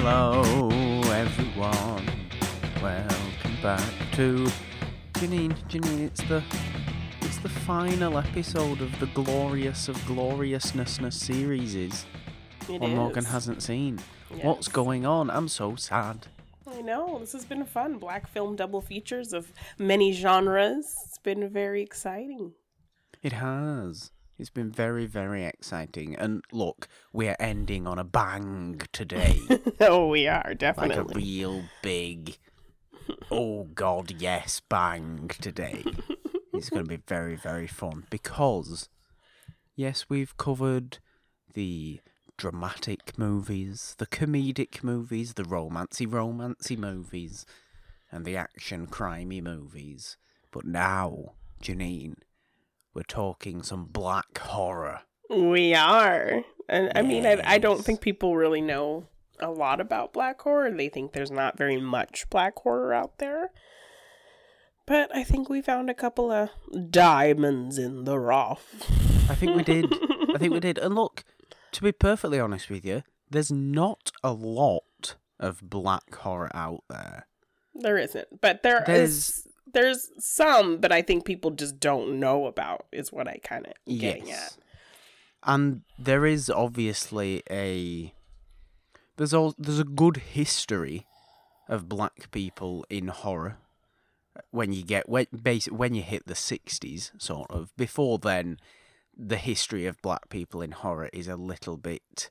Hello, everyone. Welcome back to Janine. Janine, it's the it's the final episode of the glorious of gloriousnessness series. Is It what Morgan hasn't seen. What's going on? I'm so sad. I know this has been fun. Black film double features of many genres. It's been very exciting. It has. It's been very, very exciting. And look, we're ending on a bang today. oh, we are definitely. like a real big, oh god, yes, bang today. it's going to be very, very fun because, yes, we've covered the dramatic movies, the comedic movies, the romancy, romancy movies, and the action, crimey movies. But now, Janine, we're talking some black horror. we are, and I mean, I, I don't think people really know a lot about black horror. They think there's not very much black horror out there. But I think we found a couple of diamonds in the rough. I think we did. I think we did. And look, to be perfectly honest with you, there's not a lot of black horror out there. There isn't, but there is. There's some, but I think people just don't know about. Is what I kind of getting Yes. at. And there is obviously a there's all there's a good history of black people in horror. Uh, when you get when basic when you hit the sixties, sort of. Before then, the history of black people in horror is a little bit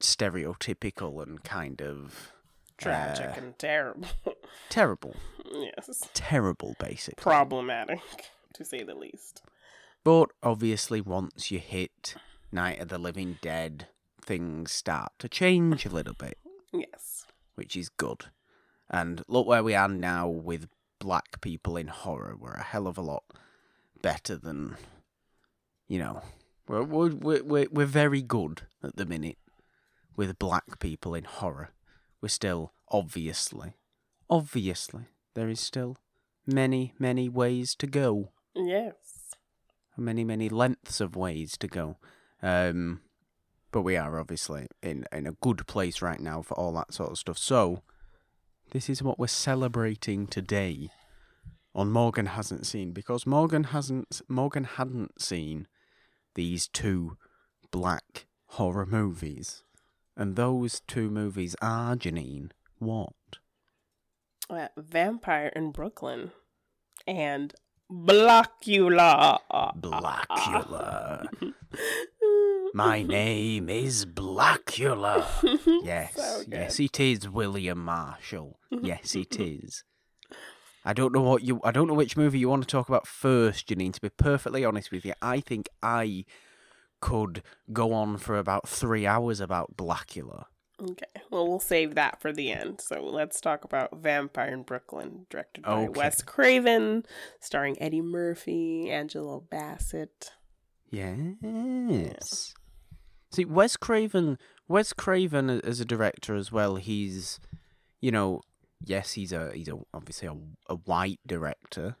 stereotypical and kind of Tragic uh, and terrible. terrible. yes, Terrible, basically. problematic to say the least. But obviously, once you hit Night of the Living Dead, things start to change a little bit, Yes. which is good. And look where we are now with black people in horror. We're a hell of a lot better than, you know, we're we're we're, we're, we're very good at the minute with black people in horror. We're still obviously, obviously, there is still many many ways to go. Yes. many many lengths of ways to go. Um but we are obviously in in a good place right now for all that sort of stuff. So this is what we're celebrating today. On Morgan hasn't seen because Morgan hasn't Morgan hadn't seen these two black horror movies and those two movies are Janine what Uh, Vampire in Brooklyn and Blacula. Blacula My name is Blacula. Yes, So yes, it is William Marshall. Yes, it is. I don't know what you. I don't know which movie you want to talk about first, Janine. To be perfectly honest with you, I think I could go on for about three hours about Blacula. Okay. Well, we'll save that for the end. So let's talk about Vampire in Brooklyn, directed by Okay. Wes Craven, starring Eddie Murphy, Angela Bassett. Yes. See, Wes Craven. Wes Craven as a director as well. He's, you know, yes, he's a he's a obviously a, a white director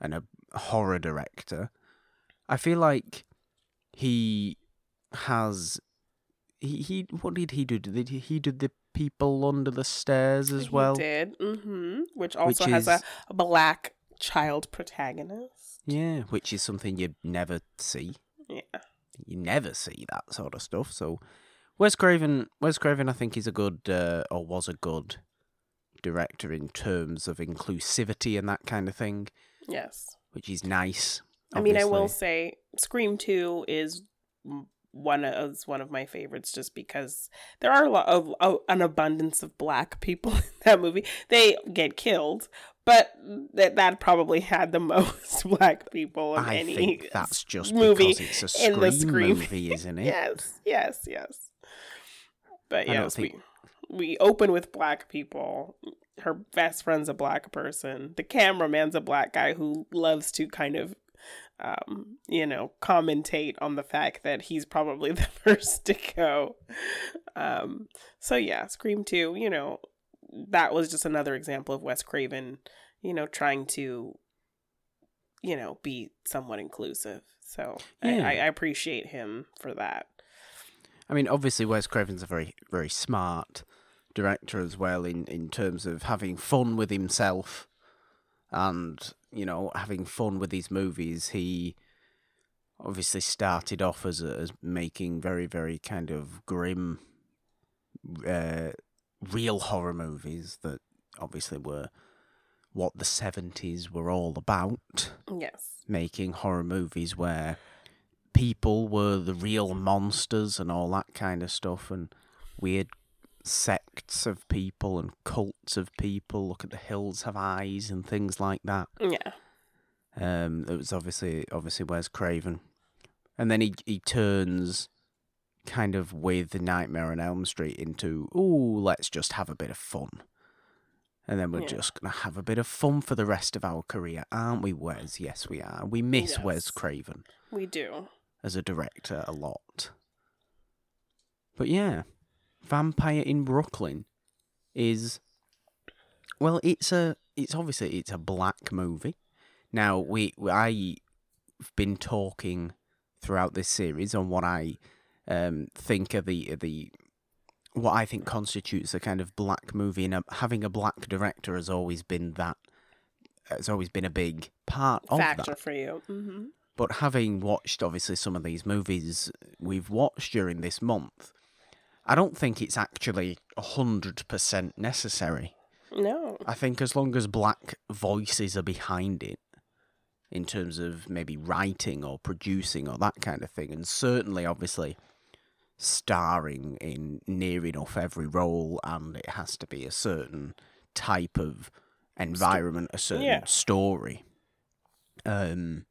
and a horror director. I feel like he has. He, he what did he do? Did he, he did the people under the stairs as He well? did. Mm-hmm. Which also has is- a, a black child protagonist. Yeah, which is something you never see. Yeah. you never see that sort of stuff. So Wes Craven, Wes Craven, I think is a good uh, or was a good director in terms of inclusivity and that kind of thing, Yes. which is nice. I mean, I will say Scream 2 is one of is one of my favorites just because there are a lot of, of an abundance of black people in that movie. They get killed, but that that probably had the most black people of I any think that's just movie because it's a in Scream, the Scream movie, isn't it? Yes, yes, yes. But I yes, think- we we open with black people. Her best friend's a black person. The cameraman's a black guy who loves to kind of um, you know, commentate on the fact that he's probably the first to go. Um, so yeah, Scream 2, you know, that was just another example of Wes Craven, you know, trying to, you know, be somewhat inclusive. So Yeah. I, I appreciate him for that. I mean, obviously, Wes Craven's a very, very smart director as well in, in terms of having fun with himself and, you know, having fun with these movies. He obviously started off as, a, as making very, very kind of grim, uh, real horror movies that obviously were what the 70s were all about. Yes. Making horror movies where people were the real monsters and all that kind of stuff, and weird sects of people and cults of people. Look at the hills have eyes and things like that. Yeah. Um, it was obviously obviously Wes Craven, and then he he turns kind of with the Nightmare on Elm Street into oh let's just have a bit of fun. And then we're Yeah. just gonna have a bit of fun for the rest of our career, aren't we, Wes? Yes, we are. We miss Wes Craven We do. as a director a lot. But yeah, Vampire in Brooklyn is well, it's a it's obviously it's a black movie. Now we I've been talking throughout this series on what I um, think of the the what I think constitutes a kind of black movie, and a, having a black director has always been that has always been a big part of that. Factor for you. hmm But having watched obviously some of these movies we've watched during this month, I don't think it's actually hundred percent necessary. No. I think as long as black voices are behind it, in terms of maybe writing or producing or that kind of thing, and certainly obviously starring in near enough every role, and it has to be a certain type of environment, a certain Yeah. story. Um,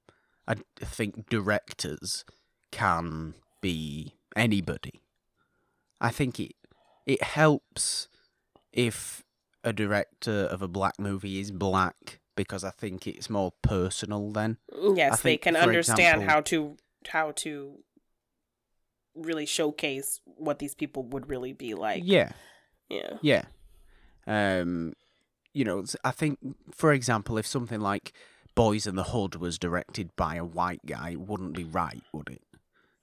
I think directors can be anybody. I think it it helps if a director of a black movie is black because I think it's more personal then. Yes, they can understand example- how to how to really showcase what these people would really be like. Yeah. Yeah. Yeah. Um, you know, I think, for example, if something like Boys in the Hood was directed by a white guy, it wouldn't be right, would it?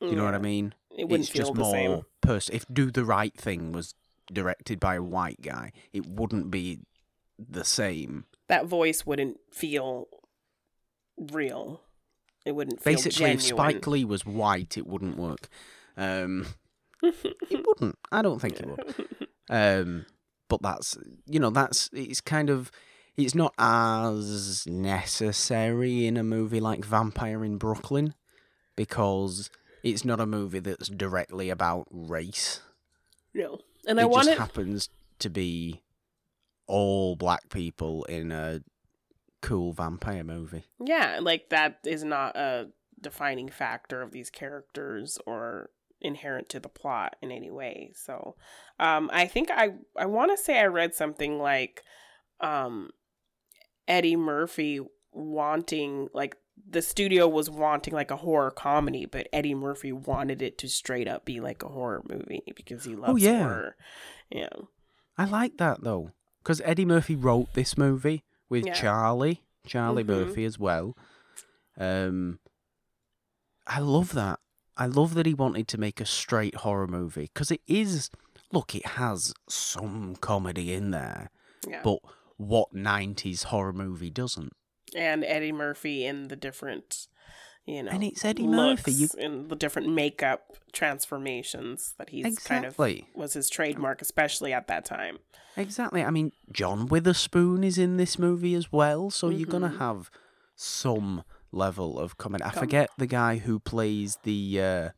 You know what I mean? It wouldn't it's feel just the more same. Pers- If Do the Right Thing was directed by a white guy, it wouldn't be the same. That voice wouldn't feel real. It wouldn't feel Basically, if. Spike Lee was white, it wouldn't work. Um, it wouldn't. I don't think it would. Um, but that's you know that's it's kind of it's not as necessary in a movie like Vampire in Brooklyn because it's not a movie that's directly about race. no. And it I just wanted happens to be all black people in a cool vampire movie. Yeah, like that is not a defining factor of these characters or inherent to the plot in any way. So, um I think I I want to say I read something like um Eddie Murphy wanting like the studio was wanting like a horror comedy, but Eddie Murphy wanted it to straight up be like a horror movie because he loves yeah. horror. Yeah. I like that though because Eddie Murphy wrote this movie with Yeah. Charlie, Charlie Mhm. Murphy as well. Um, I love that. I love that he wanted to make a straight horror movie because it is. Look, it has some comedy in there, Yeah. but what '90s horror movie doesn't? And Eddie Murphy in the different, you know, And it's Eddie Murphy, you- and the different makeup transformations that he's kind of Exactly. was his trademark, especially at that time. Exactly. I mean, John Witherspoon is in this movie as well, so you're gonna Mhm. have some level of comedy. I Com- forget the guy who plays the uh,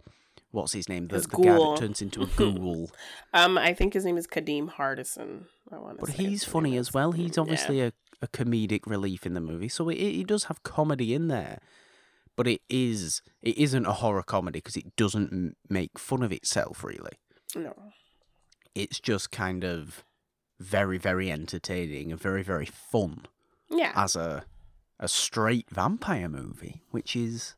what's his name, the, His the guy that turns into a ghoul. Um, I think his name is Kadeem Hardison. I want to. but he's funny as well. He's obviously a, a comedic relief in the movie, so it, it does have comedy in there. But it is it isn't a horror comedy because it doesn't make fun of itself really. no. It's just kind of very very entertaining and very very fun. Yeah, as a a straight vampire movie, which is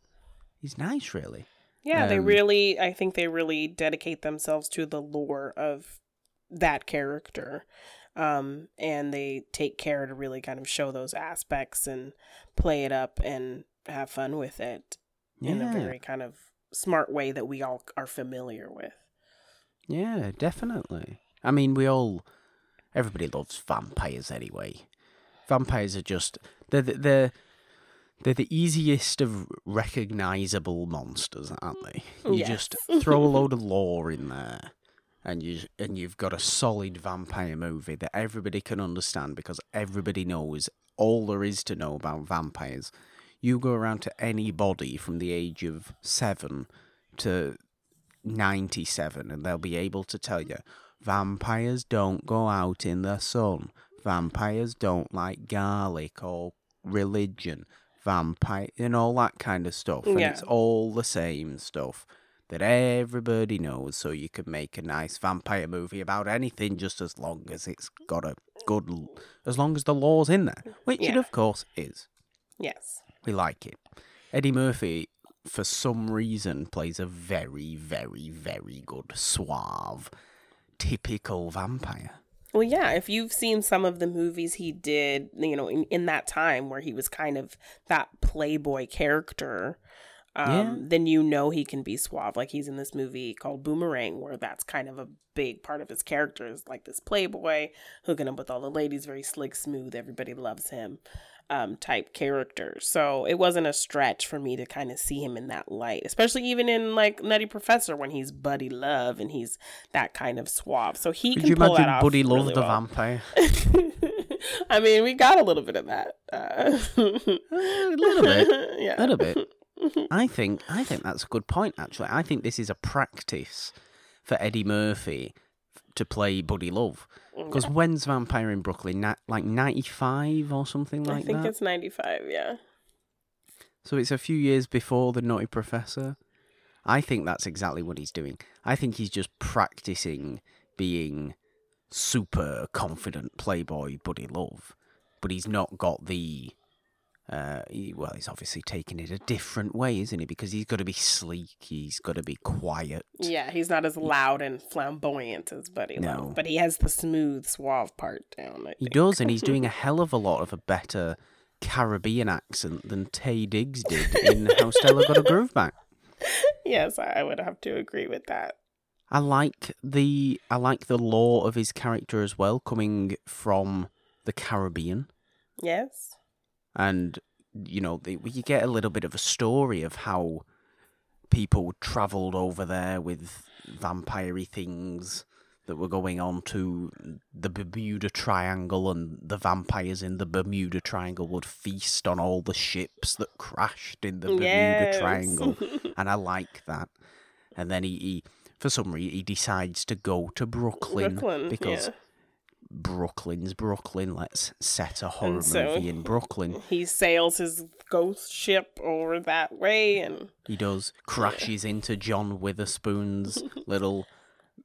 is nice, really. yeah. they um, really, I think they really dedicate themselves to the lore of that character, um, and they take care to really kind of show those aspects and play it up and have fun with it. in a very kind of smart way that we all are familiar with. Yeah, definitely. I mean, we all, everybody loves vampires anyway. Vampires are just they're the- they're they're the easiest of recognizable monsters, aren't they? You Yes. just throw a load of lore in there, and you and you've got a solid vampire movie that everybody can understand because everybody knows all there is to know about vampires. You go around to anybody from the age of seven to 97 and they'll be able to tell you vampires don't go out in the sun vampires don't like garlic or religion vampire and all that kind of stuff and Yeah. it's all the same stuff that everybody knows so you can make a nice vampire movie about anything just as long as it's got a good as long as the lore's in there mm, which it of course is Yes. we like it. Eddie Murphy, for some reason, plays a very, very, very good, suave, typical vampire. Well, yeah, if you've seen some of the movies he did, you know, in, in that time where he was kind of that playboy character, um, Yeah. then you know he can be suave. Like he's in this movie called Boomerang, where that's kind of a big part of his character is like this playboy hooking up with all the ladies, very slick, smooth, everybody loves him um, type character. So it wasn't a stretch for me to kind of see him in that light, especially even in like Nutty Professor when he's Buddy Love and he's that kind of suave. So he Could can you pull imagine that off Buddy Love really the well. vampire? I mean, we got a little bit of that. Uh, a little bit. yeah. A little bit. Mm-hmm. I think I think that's a good point. Actually, I think this is a practice for Eddie Murphy to play Buddy Love. Mm, because when's Vampire in Brooklyn? Na- like ninety five or something like that. I think that. it's 95, yeah. So it's a few years before the Naughty Professor. I think that's exactly what he's doing. I think he's just practicing being super confident playboy buddy love, but he's not got the. Uh, he, well, he's obviously taking it a different way, isn't he? Because he's got to be sleek. He's got to be quiet. Yeah, he's not as loud and flamboyant as Buddy No. Love, but he has the smooth, suave part down. I He think. does, and he's doing a hell of a lot of a better Caribbean accent than Taye Diggs did in How Stella Got a Groove Back. yes, I I would have to agree with that. I like the I like the lore of his character as well, coming from the Caribbean, Yes. And you know the, you get a little bit of a story of how people travelled over there with vampire things that were going on to the Bermuda Triangle, and the vampires in the Bermuda Triangle would feast on all the ships that crashed in the Bermuda Yes. Triangle, and I like that. And then he, he for some reason, he decides to go to Brooklyn, Brooklyn, because yeah. Brooklyn's Brooklyn. Let's set a horror so- movie in Brooklyn. He sails his ghost ship over that way, and He does crashes into John Witherspoon's little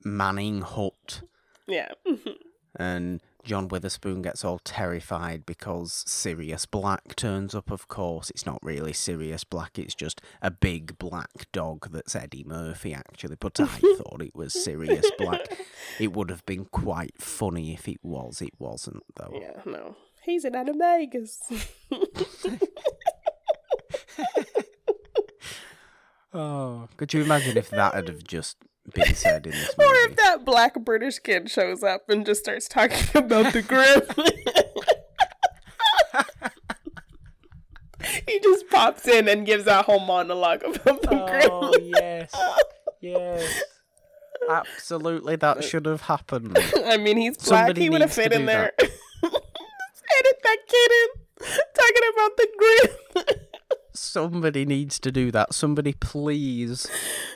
Manning hut, yeah. and John Witherspoon gets all terrified because Sirius Black turns up. Of course, it's not really Sirius Black; it's just a big black dog that's Eddie Murphy, actually. But I thought it was Sirius Black. It would have been quite funny if it was. It wasn't, though. yeah, no. He's in Animagus. Oh, could you imagine if that had have just been said in this Or if that black British kid shows up and just starts talking about the Grim. he just pops in and gives a whole monologue about the Oh Grim. yes, yes, absolutely. That should have happened. I mean, he's black. Somebody he would have fit in there. Just edit that kid in talking about the Grim. Somebody needs to do that. Somebody please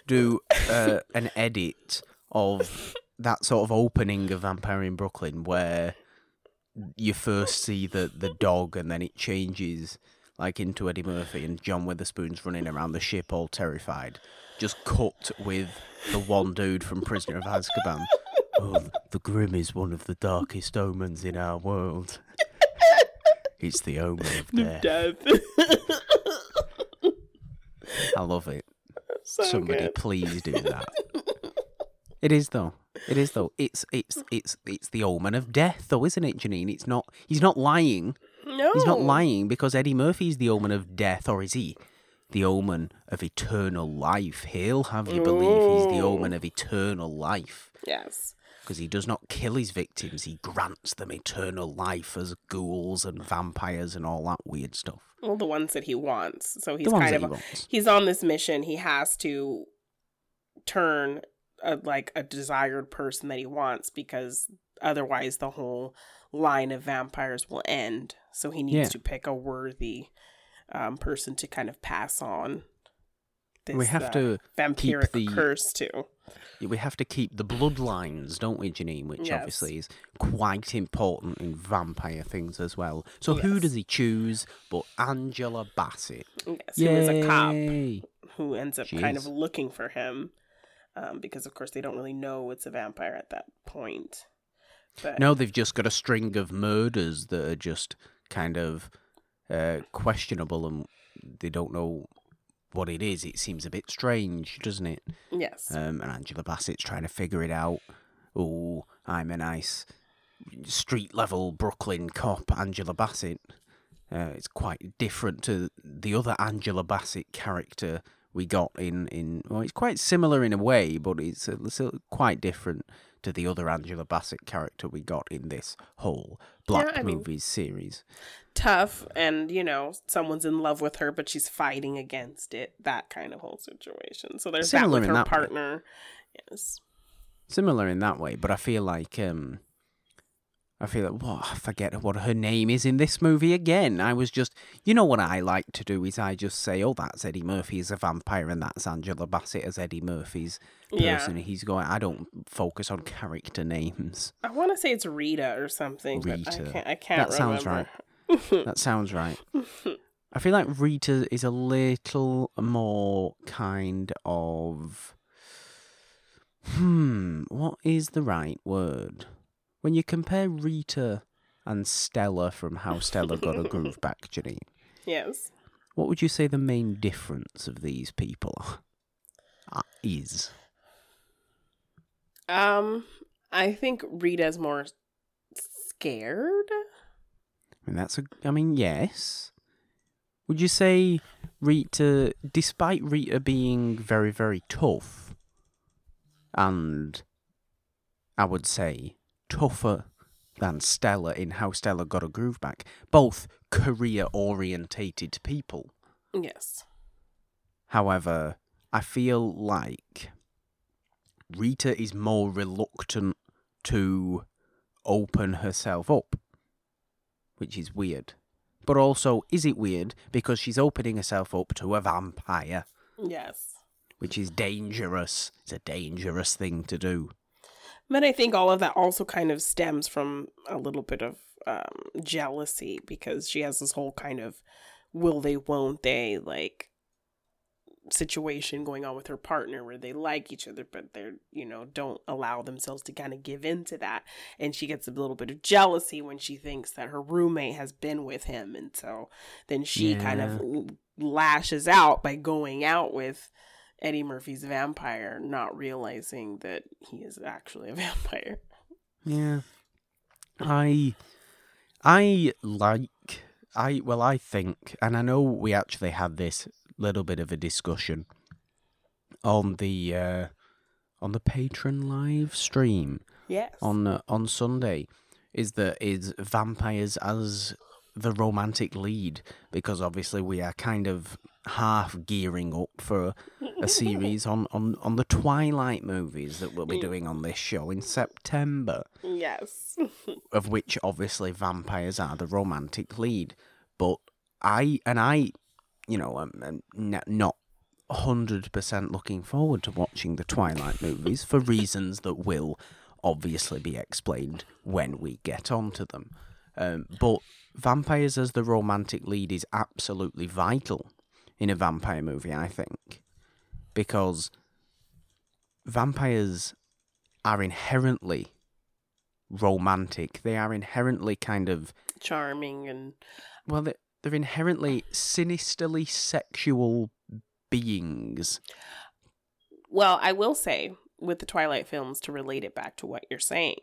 do uh, an edit of that sort of opening of Vampire in Brooklyn where you first see the the dog and then it changes like into Eddie Murphy and John Witherspoon's running around the ship all terrified. Just cut with the one dude from Prisoner of Azkaban. Oh, the Grim is one of the darkest omens in our world. It's the omen of death. Death. I love it. so Somebody good. please do that. It is though. It is though. It's it's it's it's the omen of death though, isn't it, Janine? It's not he's not lying. No. He's not lying because Eddie Murphy's the omen of death, or is he? the omen of eternal life. He'll have you believe he's the omen of eternal life. Yes. Because he does not kill his victims, he grants them eternal life as ghouls and vampires and all that weird stuff. Well, the ones that he wants. So he's kind of he he's on this mission. He has to turn a, like a desired person that he wants because otherwise the whole line of vampires will end. So he needs Yeah. to pick a worthy um, person to kind of pass on. This, we have uh, to vampiric the- curse to. We have to keep the bloodlines, don't we, Janine? Which Yes. obviously is quite important in vampire things as well. So who does he choose but Angela Bassett? Yes, who is a cop who ends up She kind of looking for him. Um, because of course they don't really know it's a vampire at that point. But No, they've just got a string of murders that are just kind of uh, questionable and they don't know what it is. It seems a bit strange, doesn't it? yes. Um, and Angela Bassett's trying to figure it out. Oh, I'm a nice street level Brooklyn cop, Angela Bassett. Uh, it's quite different to the other Angela Bassett character we got in, in well, it's quite similar in a way, but it's, a, it's a- quite different to the other Angela Bassett character we got in this whole Black I mean- Movies series. Tough and you know someone's in love with her but she's fighting against it that kind of whole situation so there's Similar that with her that way. partner yes Similar in that way, but I feel like um, I feel like what I forget what her name is in this movie again. I was just, you know, what I like to do is I just say, oh, that's Eddie Murphy as a vampire, and that's Angela Bassett as Eddie Murphy's yeah person. He's going. I don't focus on character names. i want to say it's rita or something but i Rita. can't i can't That sounds remember That sounds right. I feel like Rita is a little more kind of. Hmm, what is the right word? When you compare Rita and Stella from How Stella Got a Groove Back, Janine, yes what would you say the main difference of these people uh, is? um i think rita's more scared I mean, that's a. I mean, yes. Would you say Rita, despite Rita being very, very tough, and I would say tougher than Stella in How Stella Got a Groove Back, both career orientated people. yes However, I feel like Rita is more reluctant to open herself up, which is weird. But also, is it weird because she's opening herself up to a vampire, yes which is dangerous? It's a dangerous thing to do. But I think all of that also kind of stems from a little bit of um, jealousy because she has this whole kind of will they, won't they, like situation going on with her partner where they like each other, but they're, you know, don't allow themselves to kind of give in to that. And she gets a little bit of jealousy when she thinks that her roommate has been with him. And so then she kind of lashes out by going out with Eddie Murphy's vampire, not realizing that he is actually a vampire. Yeah. I I like I well I think and I know we actually had this little bit of a discussion on the uh on the Patreon live stream Yes. on uh, on Sunday is that is vampires as the romantic lead because obviously we are kind of half gearing up for a series on, on, on the Twilight movies that we'll be doing on this show in September yes. of which obviously vampires are the romantic lead. But I and I, you know, I'm, I'm not hundred percent looking forward to watching the Twilight movies for reasons that will obviously be explained when we get onto them. Um, but vampires as the romantic lead is absolutely vital in a vampire movie, I think, because vampires are inherently romantic. They are inherently kind of Charming and well, they're, they're inherently sinisterly sexual beings. well, I will say with the Twilight films to relate it back to what you're saying.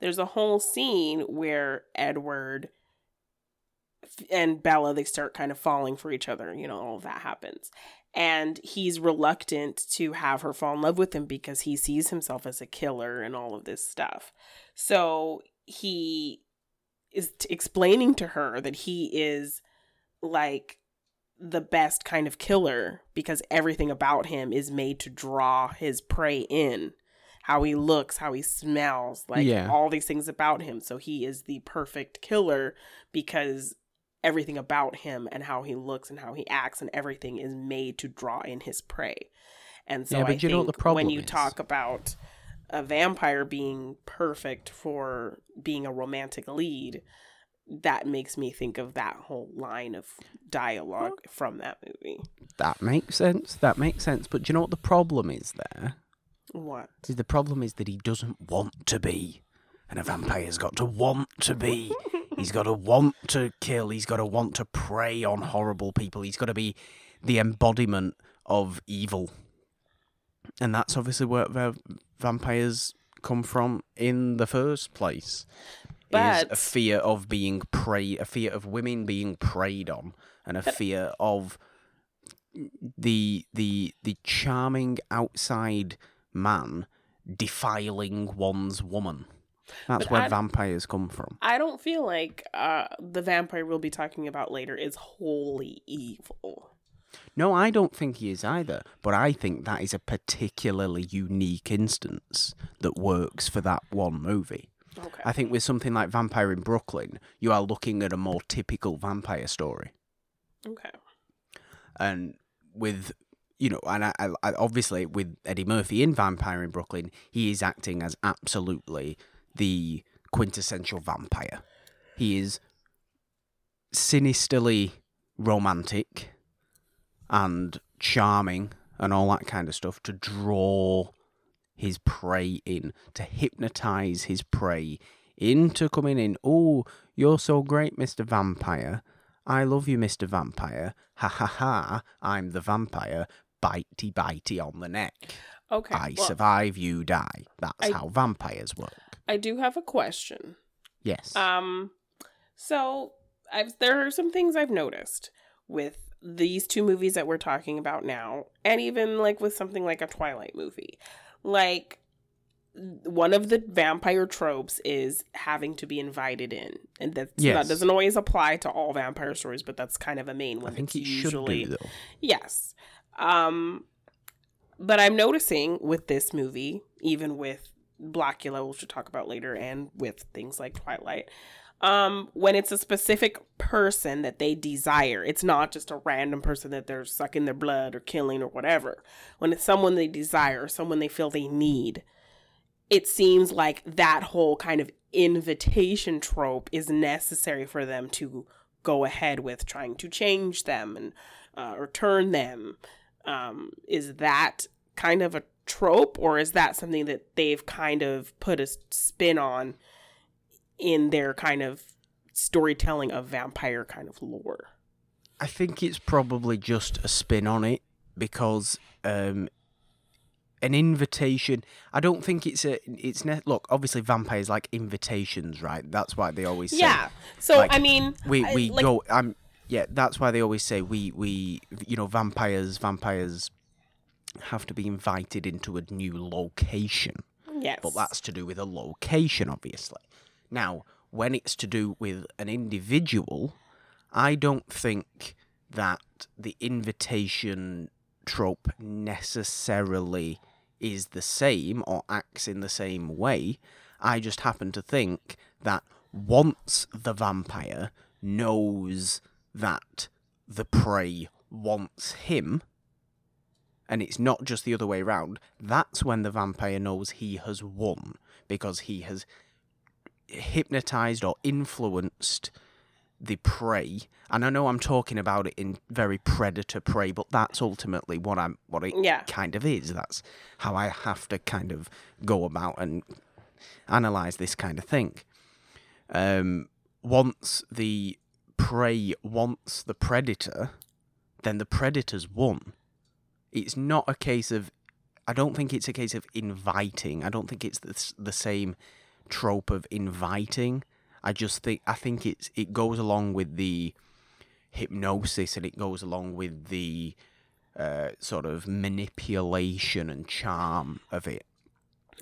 There's a whole scene where Edward and Bella they start kind of falling for each other. You know, all of that happens. And he's reluctant to have her fall in love with him because he sees himself as a killer and all of this stuff. So he is t- explaining to her that he is like the best kind of killer because everything about him is made to draw his prey in how he looks how he smells like Yeah. all these things about him so he is the perfect killer because everything about him and how he looks and how he acts and everything is made to draw in his prey and so Yeah, but I do you know what think the problem when you is? talk about a vampire being perfect for being a romantic lead that makes me think of that whole line of dialogue oh. from that movie. That makes sense. That makes sense. But do you know what the problem is there? What? Is the problem is that he doesn't want to be. And a vampire's got to want to be. He's got to want to kill. He's got to want to prey on horrible people. He's got to be the embodiment of evil. And that's obviously where va- vampires come from in the first place. Is a fear of being prey, a fear of women being preyed on, and a fear of the the the charming outside man defiling one's woman. That's But where I- vampires come from. I don't feel like uh, the vampire we'll be talking about later is wholly evil. No, I don't think he is either, but I think that is a particularly unique instance that works for that one movie. Okay. I think with something like Vampire in Brooklyn, you are looking at a more typical vampire story. okay. and with you know, and I, I, I- obviously with Eddie Murphy in Vampire in Brooklyn, he is acting as absolutely the quintessential vampire. He is sinisterly romantic and charming and all that kind of stuff to draw his prey in, to hypnotize his prey into coming in. Oh, you're so great, Mr. Vampire. I love you, Mr. Vampire. Ha ha ha, I'm the vampire. Bitey bitey on the neck. Okay. I well, survive, you die. That's I- how vampires work. I do have a question. Yes. Um, so I've there are some things I've noticed with these two movies that we're talking about now, and even like with something like a Twilight movie. Like one of the vampire tropes is having to be invited in, and that's, Yes. that doesn't always apply to all vampire stories, but that's kind of a main one. I think It's it should usually do, though. Yes. Um but I'm noticing with this movie, even with Blacula, which we'll talk about later, and with things like Twilight, um, when it's a specific person that they desire, it's not just a random person that they're sucking their blood or killing or whatever. When it's someone they desire, someone they feel they need, it seems like that whole kind of invitation trope is necessary for them to go ahead with trying to change them and uh, or turn them. Um, is that kind of a trope, or is that something that they've kind of put a spin on in their kind of storytelling of vampire kind of lore? I think it's probably just a spin on it because um, an invitation. I don't think it's a. It's ne- look. Obviously, vampires like invitations, right? That's why they always say. Yeah. So like, I mean, we I- we like- go. I'm yeah. That's why they always say we we you know vampires vampires have to be invited into a new location. Yes. But that's to do with a location, obviously. Now, when it's to do with an individual, I don't think that the invitation trope necessarily is the same or acts in the same way. I just happen to think that once the vampire knows that the prey wants him, and it's not just the other way around, that's when the vampire knows he has won because he has hypnotized or influenced the prey. And I know I'm talking about it in very predator prey, but that's ultimately what I'm what it Yeah. kind of is. That's how I have to kind of go about and analyze this kind of thing. Um, once the prey wants the predator, then the predator's won. It's not a case of. I don't think it's a case of inviting. I don't think it's the, the same trope of inviting. I just think I think it's it goes along with the hypnosis and it goes along with the uh, sort of manipulation and charm of it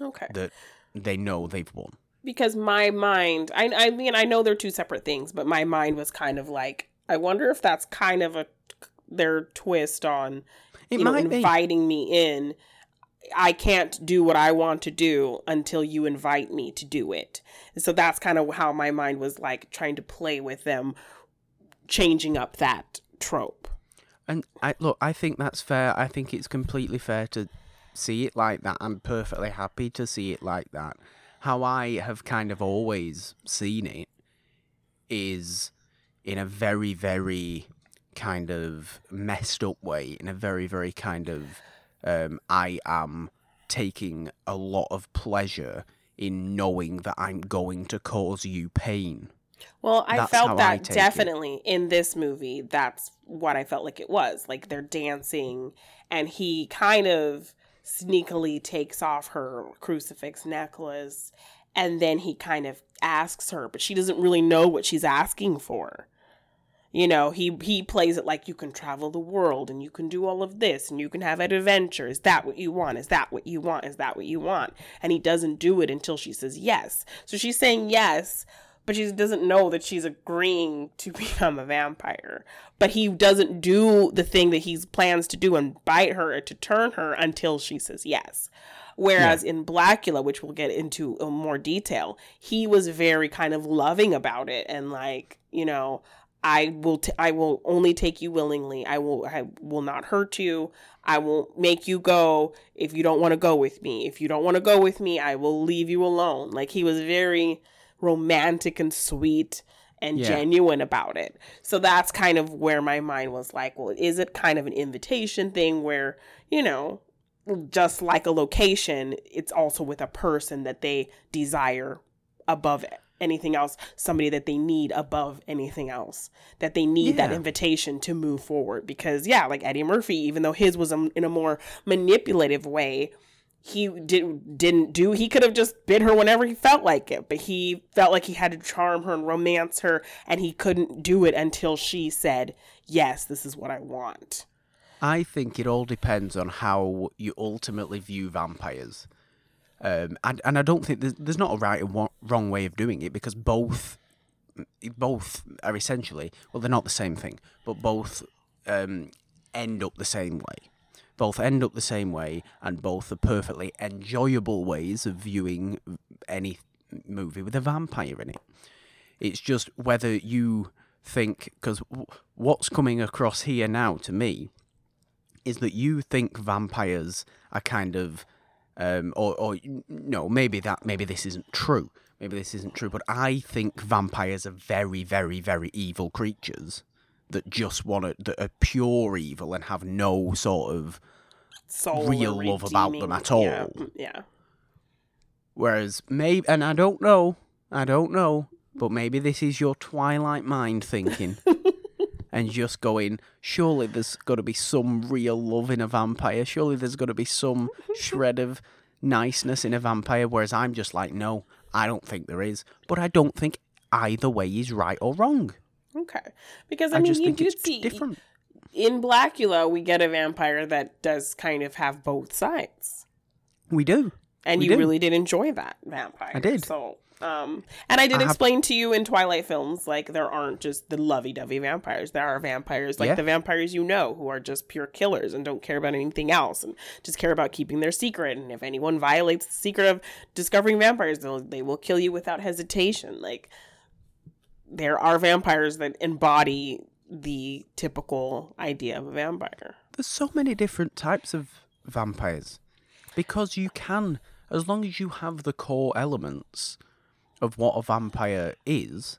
Okay. that they know they've won. because my mind I I mean I know they're two separate things, but my mind was kind of like I wonder if that's kind of a their twist on It you know might be. inviting me in. I can't do what I want to do until you invite me to do it. So that's kind of how my mind was like trying to play with them changing up that trope. And I look, I think that's fair. I think it's completely fair to see it like that. I'm perfectly happy to see it like that. How I have kind of always seen it is in a very, very kind of messed up way, in a very, very kind of um, I am taking a lot of pleasure in knowing that I'm going to cause you pain. Well, I That's felt I that it. definitely in this movie. That's what I felt like it was. Like they're dancing, and he kind of sneakily takes off her crucifix necklace, and then he kind of asks her, but she doesn't really know what she's asking for. You know, he he plays it like you can travel the world and you can do all of this and you can have an adventure. Is that what you want? Is that what you want? Is that what you want? And he doesn't do it until she says yes. So she's saying yes, but she doesn't know that she's agreeing to become a vampire. But he doesn't do the thing that he plans to do and bite her to turn her until she says yes. Whereas in Blacula, which we'll get into in more detail, he was very kind of loving about it and like, you know, I will t- I will only take you willingly. I will I will not hurt you. I won't make you go if you don't want to go with me. If you don't want to go with me, I will leave you alone. Like he was very romantic and sweet and Yeah. genuine about it. So that's kind of where my mind was like, well, is it kind of an invitation thing where, you know, just like a location, it's also with a person that they desire above anything else, somebody that they need above anything else, that they need that invitation to move forward. Because, yeah, like Eddie Murphy, even though his was a, in a more manipulative way, he did, didn't do, he could have just bid her whenever he felt like it, but he felt like he had to charm her and romance her, and he couldn't do it until she said, Yes, this is what I want. I think it all depends on how you ultimately view vampires. Um, and, and I don't think there's, there's not a right and wrong way of doing it because both both are essentially well they're not the same thing but both um, end up the same way. Both end up the same way and both are perfectly enjoyable ways of viewing any movie with a vampire in it. It's just whether you think because what's coming across here now to me is that you think vampires are kind of um, or, or no, maybe that maybe this isn't true. Maybe this isn't true, but I think vampires are very, very, very evil creatures that just want to that are pure evil and have no sort of. Soul Real love about them at all. Yeah, yeah. Whereas maybe, and I don't know, I don't know, but maybe this is your Twilight mind thinking. And just going, surely there's got to be some real love in a vampire. Surely there's got to be some shred of niceness in a vampire. Whereas I'm just like, no, I don't think there is. But I don't think either way is right or wrong. Okay. Because I, I, mean, just you do see different. in Blacula, we get a vampire that does kind of have both sides, We do. and We you do. really did enjoy that vampire. I did. So, um, and I did explain to you in Twilight films, like there aren't just the lovey-dovey vampires. There are vampires like Yeah. the vampires you know, who are just pure killers and don't care about anything else, and just care about keeping their secret. And if anyone violates the secret of discovering vampires, they'll they will kill you without hesitation. Like there are vampires that embody the typical idea of a vampire. There's so many different types of vampires because you can, as long as you have the core elements of what a vampire is,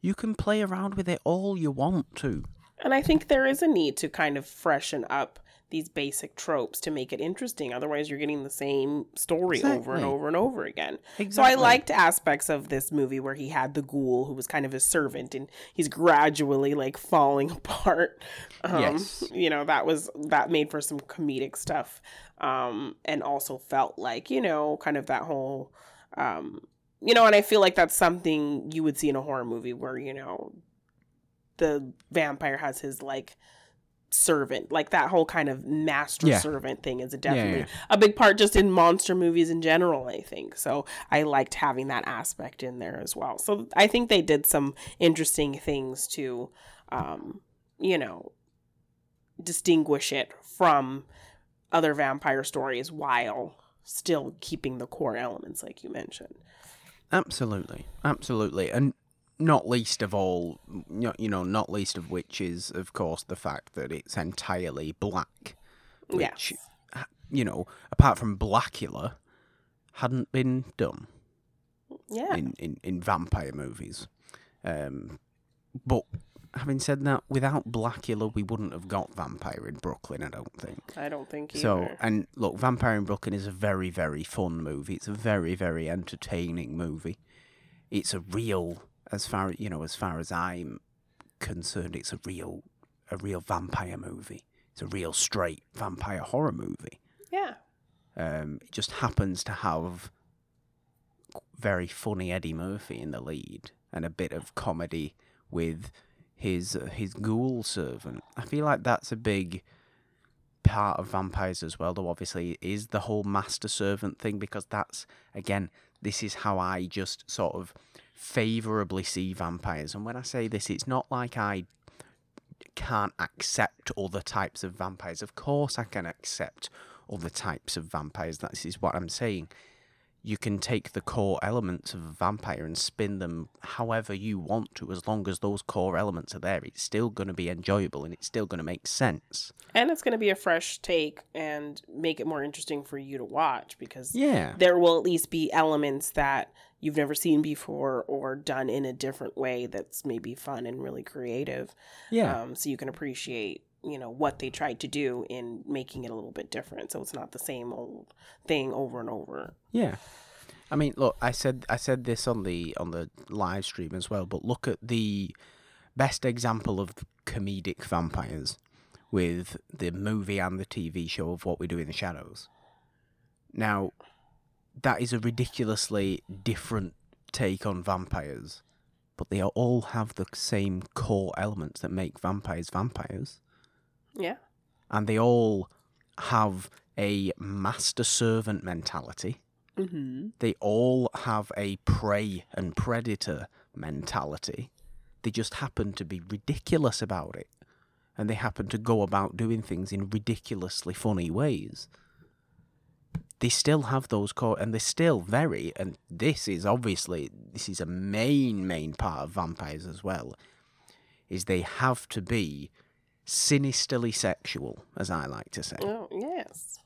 you can play around with it all you want to. And I think there is a need to kind of freshen up these basic tropes to make it interesting. Otherwise, you're getting the same story over and over and over again. So I liked aspects of this movie where he had the ghoul who was kind of his servant and he's gradually like falling apart. Um, Yes. You know, that was, that made for some comedic stuff. Um, and also felt like, you know, kind of that whole, um, you know, and I feel like that's something you would see in a horror movie where, you know, the vampire has his like servant like that whole kind of master Yeah. servant thing is a Yeah, definitely yeah. a big part just in monster movies in general i think so i liked having that aspect in there as well so i think they did some interesting things to um you know distinguish it from other vampire stories while still keeping the core elements like you mentioned Absolutely, absolutely, and not least of all, you know, not least of which is, of course, the fact that it's entirely black, which, yes. you know, apart from Blacula, hadn't been done yeah. in, in, in vampire movies. Um, but having said that, without Blacula, we wouldn't have got Vampire in Brooklyn. I don't think. i don't think either. So, and look, Vampire in Brooklyn is a very, very fun movie. It's a very, very entertaining movie. It's a real, as far you know, as far as I'm concerned, it's a real, a real vampire movie. It's a real straight vampire horror movie. yeah Um, it just happens to have very funny Eddie Murphy in the lead and a bit of comedy with his uh, his ghoul servant. I feel like that's a big part of vampires as well. Though obviously is the whole master servant thing because that's again this is how I just sort of favorably see vampires. And when I say this, it's not like I can't accept other types of vampires. Of course, I can accept other types of vampires. That is what I'm saying. You can take the core elements of a vampire and spin them however you want to, as long as those core elements are there. It's still going to be enjoyable and it's still going to make sense. and it's going to be a fresh take and make it more interesting for you to watch because Yeah. there will at least be elements that you've never seen before or done in a different way that's maybe fun and really creative Yeah. um, so you can appreciate you know what they tried to do in making it a little bit different so it's not the same old thing over and over Yeah. I mean, look, I said I said this on the on the live stream as well, but look at the best example of comedic vampires with the movie and the TV show of What We Do in the Shadows. Now, that is a ridiculously different take on vampires, but they all have the same core elements that make vampires vampires yeah and they all have a master servant mentality. mm-hmm. They all have a prey and predator mentality. They just happen to be ridiculous about it. And they happen to go about doing things in ridiculously funny ways. They still have those core, and they're still very, and this is obviously, this is a main, main part of vampires as well, is they have to be sinisterly sexual, as I like to say. oh yes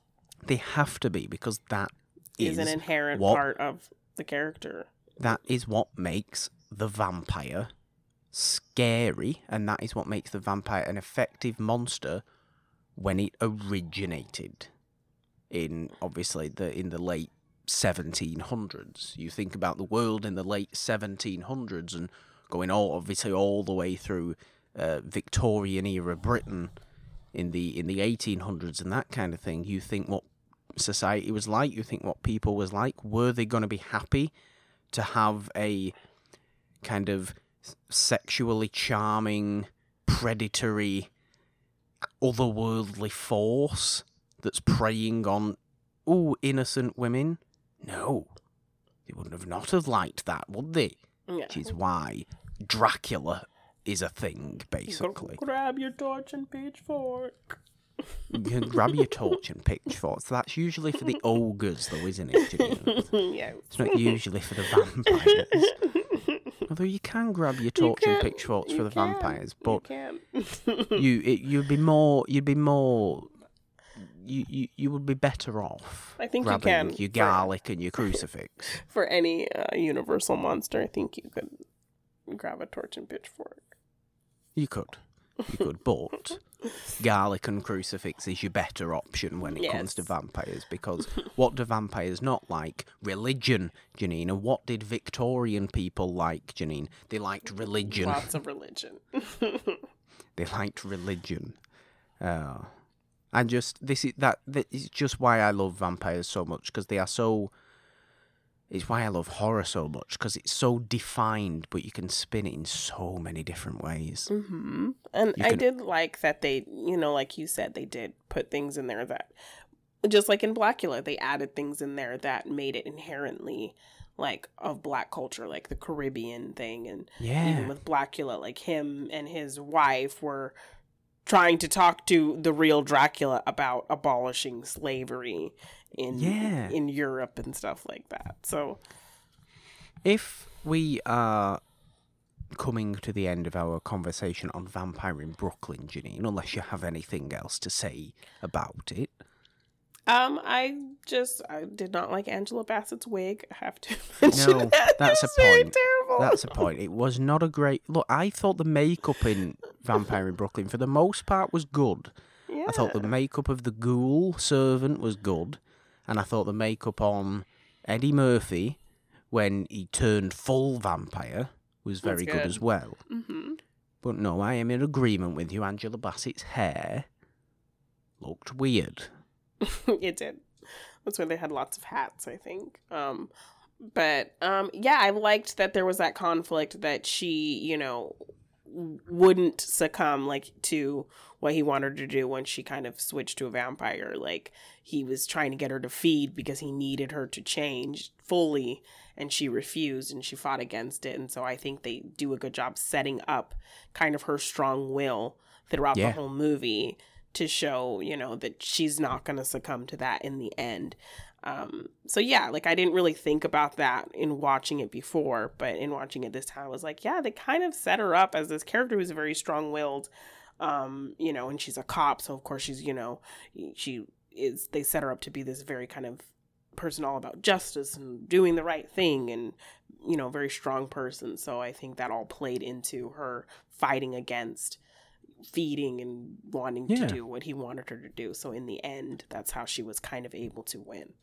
They have to be because that is, is an inherent what- part of the character that is what makes the vampire scary, and that is what makes the vampire an effective monster when it originated in obviously the in the late 1700s. You think about the world in the late 1700s and going all obviously all the way through uh, Victorian era Britain in the in the 1800s and that kind of thing. You think what society was like. You think what people was like. Were they going to be happy to have a kind of sexually charming, predatory, otherworldly force that's preying on oh innocent women? No, they wouldn't have not have liked that, would they? yeah Which is why Dracula is a thing, basically. grab your torch and pitchfork You can grab your torch and pitchforks. That's usually for the ogres, though, isn't it? Yeah It's not usually for the vampires. Although you can grab your torch and pitchforks for the can, vampires, but you it, you'd be more you'd be more you, you you would be better off I think you can your for- garlic and your crucifix. for any uh, universal monster, I think you could grab a torch and pitchfork. You could. You could, but garlic and crucifix is your better option when it comes to vampires because what do vampires not like? Religion, Janine. And what did Victorian people like, Janine? They liked religion. Lots of religion. They liked religion. Uh, and just this is that, that is just why I love vampires so much because they are so it's why I love horror so much because it's so defined, but you can spin it in so many different ways. Mm-hmm. And You I can- did like that they, you know, like you said, they did put things in there that, just like in Blacula, they added things in there that made it inherently like of black culture, like the Caribbean thing, and Yeah, even with Blacula, like him and his wife were trying to talk to the real Dracula about abolishing slavery in Yeah. in Europe and stuff like that. So if we are coming to the end of our conversation on Vampire in Brooklyn, Janine, unless you have anything else to say about it. Um, I just I did not like Angela Bassett's wig. I have to mention No, that. that's a point. Terrible. That's a point. It was not a great look. I thought the makeup in Vampire in Brooklyn, for the most part, was good. yeah. I thought the makeup of the ghoul servant was good, and I thought the makeup on Eddie Murphy when he turned full vampire was very good. good. as well. hmm But no, I am in agreement with you. Angela Bassett's hair looked weird. it did. That's why they had lots of hats, I think. Um, but um, yeah, I liked that there was that conflict that she, you know, wouldn't succumb like to what he wanted her to do when she kind of switched to a vampire. Like he was trying to get her to feed because he needed her to change fully, and she refused and she fought against it. And so I think they do a good job setting up kind of her strong will throughout Yeah. the whole movie to show, you know, that she's not going to succumb to that in the end. Um, so yeah, like I didn't really think about that in watching it before, but in watching it this time, I was like, yeah, they kind of set her up as this character who's very strong-willed, um, you know, and she's a cop, so of course she's, you know, she is. They set her up to be this very kind of person all about justice and doing the right thing, and you know, very strong person. So I think that all played into her fighting against feeding and wanting Yeah. to do what he wanted her to do. So in the end, that's how she was kind of able to win.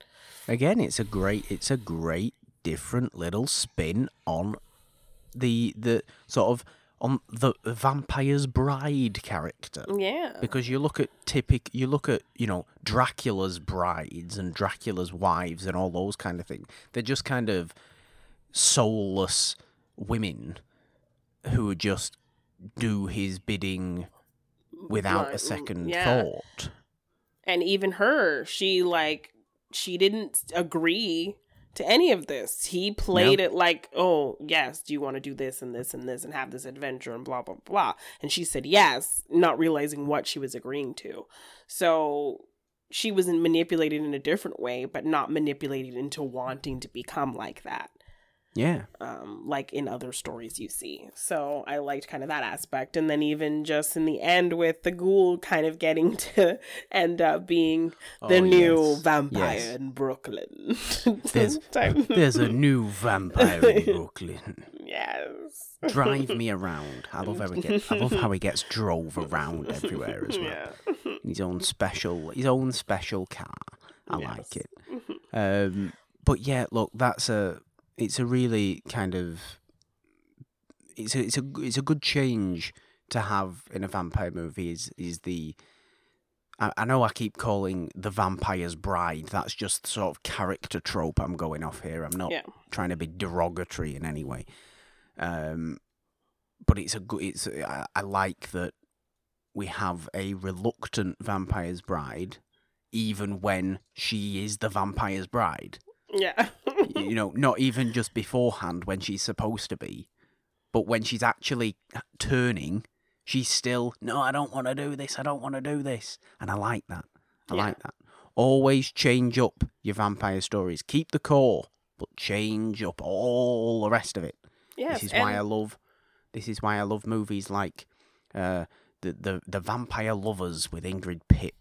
Again, it's a great it's a great different little spin on the the sort of on the vampire's bride character. Yeah. Because you look at typic, you look at you know Dracula's brides and Dracula's wives and all those kind of things. They're just kind of soulless women who just do his bidding without a mm, second yeah. thought. And even her, she like she didn't agree to any of this. He played it like, "Oh, yes, do you want to do this and this and this and have this adventure and blah blah blah." And she said yes, not realizing what she was agreeing to. So she wasn't manipulated in a different way, but not manipulated into wanting to become like that. Yeah, um, like in other stories you see. So I liked kind of that aspect. And then even just in the end with the ghoul kind of getting to end up being the Oh, new yes, vampire yes. in Brooklyn. There's- there's a new vampire in Brooklyn. yes. Drive me around. I love how he gets. I love how he gets drove around everywhere as well. Yeah. his own special his own special car. I Yes. like it. Um, but yeah, look, that's a it's a really kind of it's a it's a it's a good change to have in a vampire movie. Is is the I, I know I keep calling the vampire's bride. That's just sort of character trope I'm going off here. I'm not Yeah. trying to be derogatory in any way. Um, but it's a good. It's I, I like that we have a reluctant vampire's bride, even when she is the vampire's bride. Yeah. you know, not even just beforehand when she's supposed to be, but when she's actually turning, she's still, no, I don't want to do this, I don't want to do this. And I like that. I Yeah. like that. Always change up your vampire stories. Keep the core, but change up all the rest of it. yes. This is why I love. This is why I love movies like uh, the the the Vampire Lovers with Ingrid Pitt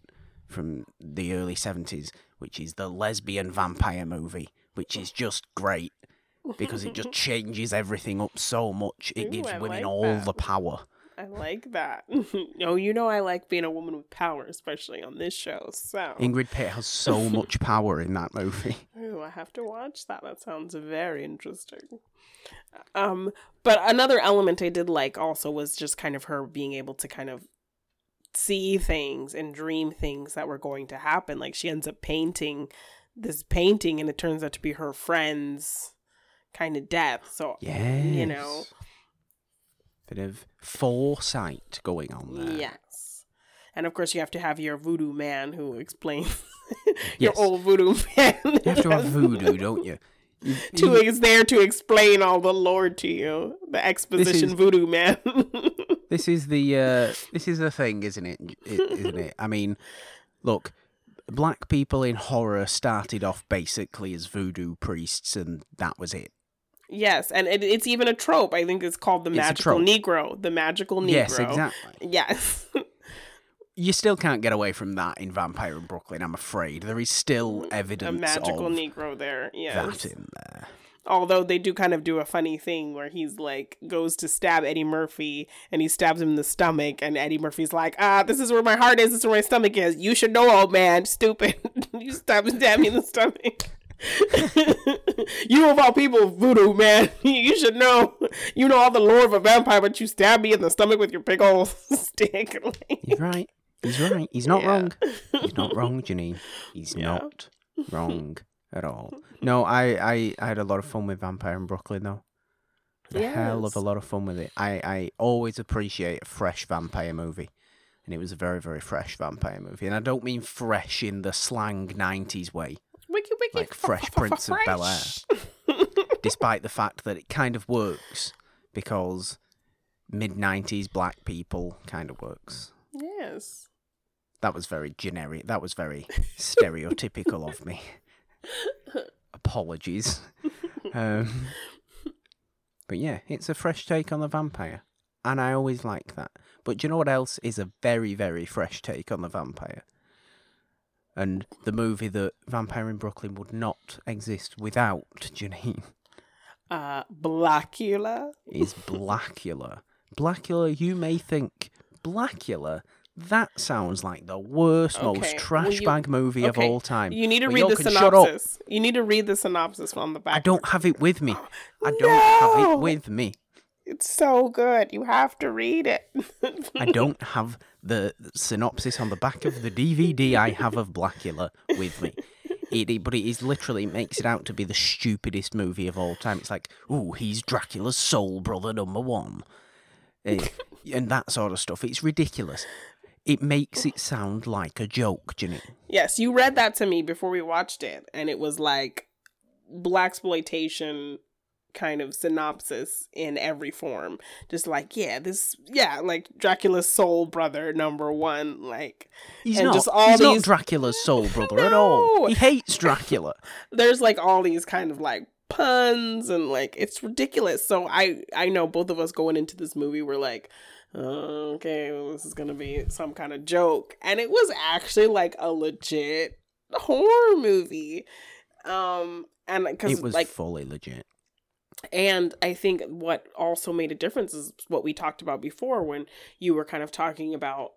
from the early seventies, which is the lesbian vampire movie, which is just great because it just changes everything up so much. It Ooh, gives I women like all that. the power. I like that. oh, you know I like being a woman with power, especially on this show. So Ingrid Pitt has so much power in that movie. Ooh, I have to watch that. That sounds very interesting. Um, but another element I did like also was just kind of her being able to kind of see things and dream things that were going to happen. Like she ends up painting this painting and it turns out to be her friend's kind of death. So Yeah. you know, Bit of foresight going on there. yes. And of course, you have to have your voodoo man who explains Yes. your old voodoo man. You have to have voodoo, don't you? You- to is there to explain all the lore to you. The exposition is- voodoo man. This is the uh, this is the thing, isn't it? I- Isn't it? I mean, look, black people in horror started off basically as voodoo priests, and that was it. yes, and it, it's even a trope. I think it's called the It's magical. Negro. The magical Negro. Yes, exactly. Yes. You still can't get away from that in Vampire in Brooklyn. I'm afraid there is still a evidence magical of Negro there. Yes. that in there. Although they do kind of do a funny thing where he's like goes to stab Eddie Murphy and he stabs him in the stomach and Eddie Murphy's like, ah, this is where my heart is, this is where my stomach is. You should know, old man, stupid. you stab stab me in the stomach. you of all people, voodoo man, you should know. You know all the lore of a vampire, but you stab me in the stomach with your big old stick. Like, He's right. He's right. He's not Yeah. wrong. He's not wrong, Janine. He's Yeah. not wrong at all. No, I, I, I had a lot of fun with Vampire in Brooklyn, though. A hell of a lot of fun with it. I, I always appreciate a fresh vampire movie. And it was a very, very fresh vampire movie. And I don't mean fresh in the slang 90s way, wiki wiki like Fresh Prince of Bel Air. despite the fact that it kind of works because mid 90s black people kind of works. yes. That was very generic. That was very stereotypical of me. Apologies. Um, but yeah, it's a fresh take on the vampire. And I always like that. But do you know what else is a very, very fresh take on the vampire? And the movie that Vampire in Brooklyn would not exist without, Janine, Uh, Blacula. is Blacula. Blacula, you may think, Blacula? That sounds like the worst, most trash you- bag movie of all time. You need to read the can shut up. synopsis. You need to read the synopsis on the back. I don't have it with me. I don't have it with me. It's so good. You have to read it. I don't have the synopsis on the back of the DVD I have of Blacula with me. It, it- but it is literally it makes it out to be the stupidest movie of all time. It's like, ooh, he's Dracula's soul brother number one, Eh, and that sort of stuff. It's ridiculous. It makes it sound like a joke, Jenny. yes, you read that to me before we watched it, and it was like black exploitation kind of synopsis in every form. Just like, yeah, this, yeah, like Dracula's soul brother number one, like He's And not. just all he's not Dracula's soul brother at all. He hates Dracula. there's like all these kind of like puns and like it's ridiculous. So I I know both of us going into this movie were like, "Uh, okay, well, this is gonna be some kind of joke, and it was actually like a legit horror movie. Um, and because It was like fully legit. and I think what also made a difference is what we talked about before when you were kind of talking about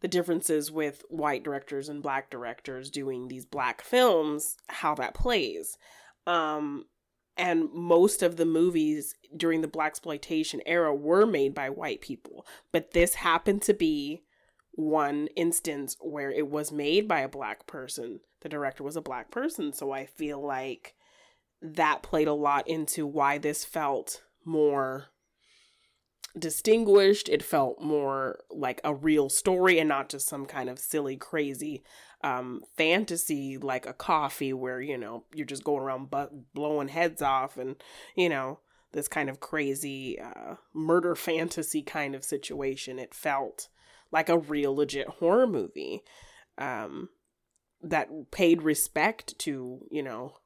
the differences with white directors and black directors doing these black films, how that plays. Um and most of the movies during the black exploitation era were made by white people, but this happened to be one instance where it was made by a black person. The director was a black person, so I feel like that played a lot into why this felt more distinguished. It felt more like a real story and not just some kind of silly, crazy um, fantasy like a coffee where, you know, you're just going around bu- blowing heads off and, you know, this kind of crazy uh, murder fantasy kind of situation. It felt like a real legit horror movie um, that paid respect to, you know,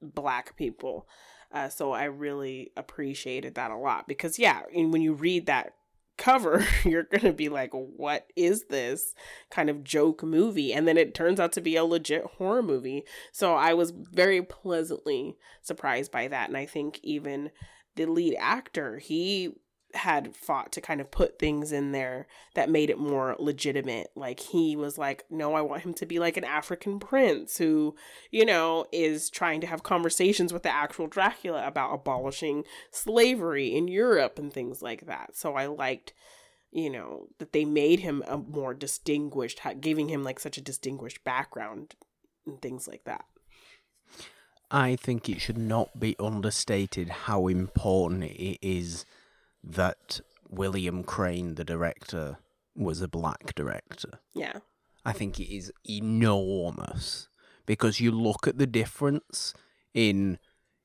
black people. Uh, so I really appreciated that a lot because, yeah, when you read that cover, you're going to be like, what is this kind of joke movie? And then it turns out to be a legit horror movie. So I was very pleasantly surprised by that. And I think even the lead actor, he had fought to kind of put things in there that made it more legitimate. Like he was like, no, I want him to be like an African prince who, you know, is trying to have conversations with the actual Dracula about abolishing slavery in Europe and things like that. So I liked, you know, that they made him a more distinguished, giving him like such a distinguished background and things like that. I think it should not be understated how important it is that William Crain, the director, was a black director. Yeah. I think it is enormous because you look at the difference in,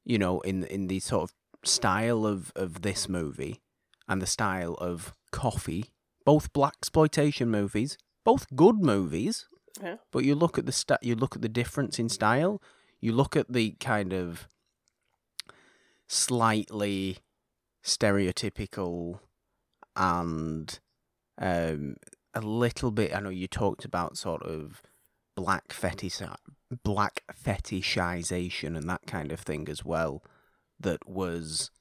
you know, in in the sort of style of of this movie and the style of Coffy, both black exploitation movies, both good movies. Yeah. But you look at the sta- you look at the difference in style. You look at the kind of slightly stereotypical and um, a little bit. I know you talked about sort of black fetish, black fetishization and that kind of thing as well. That was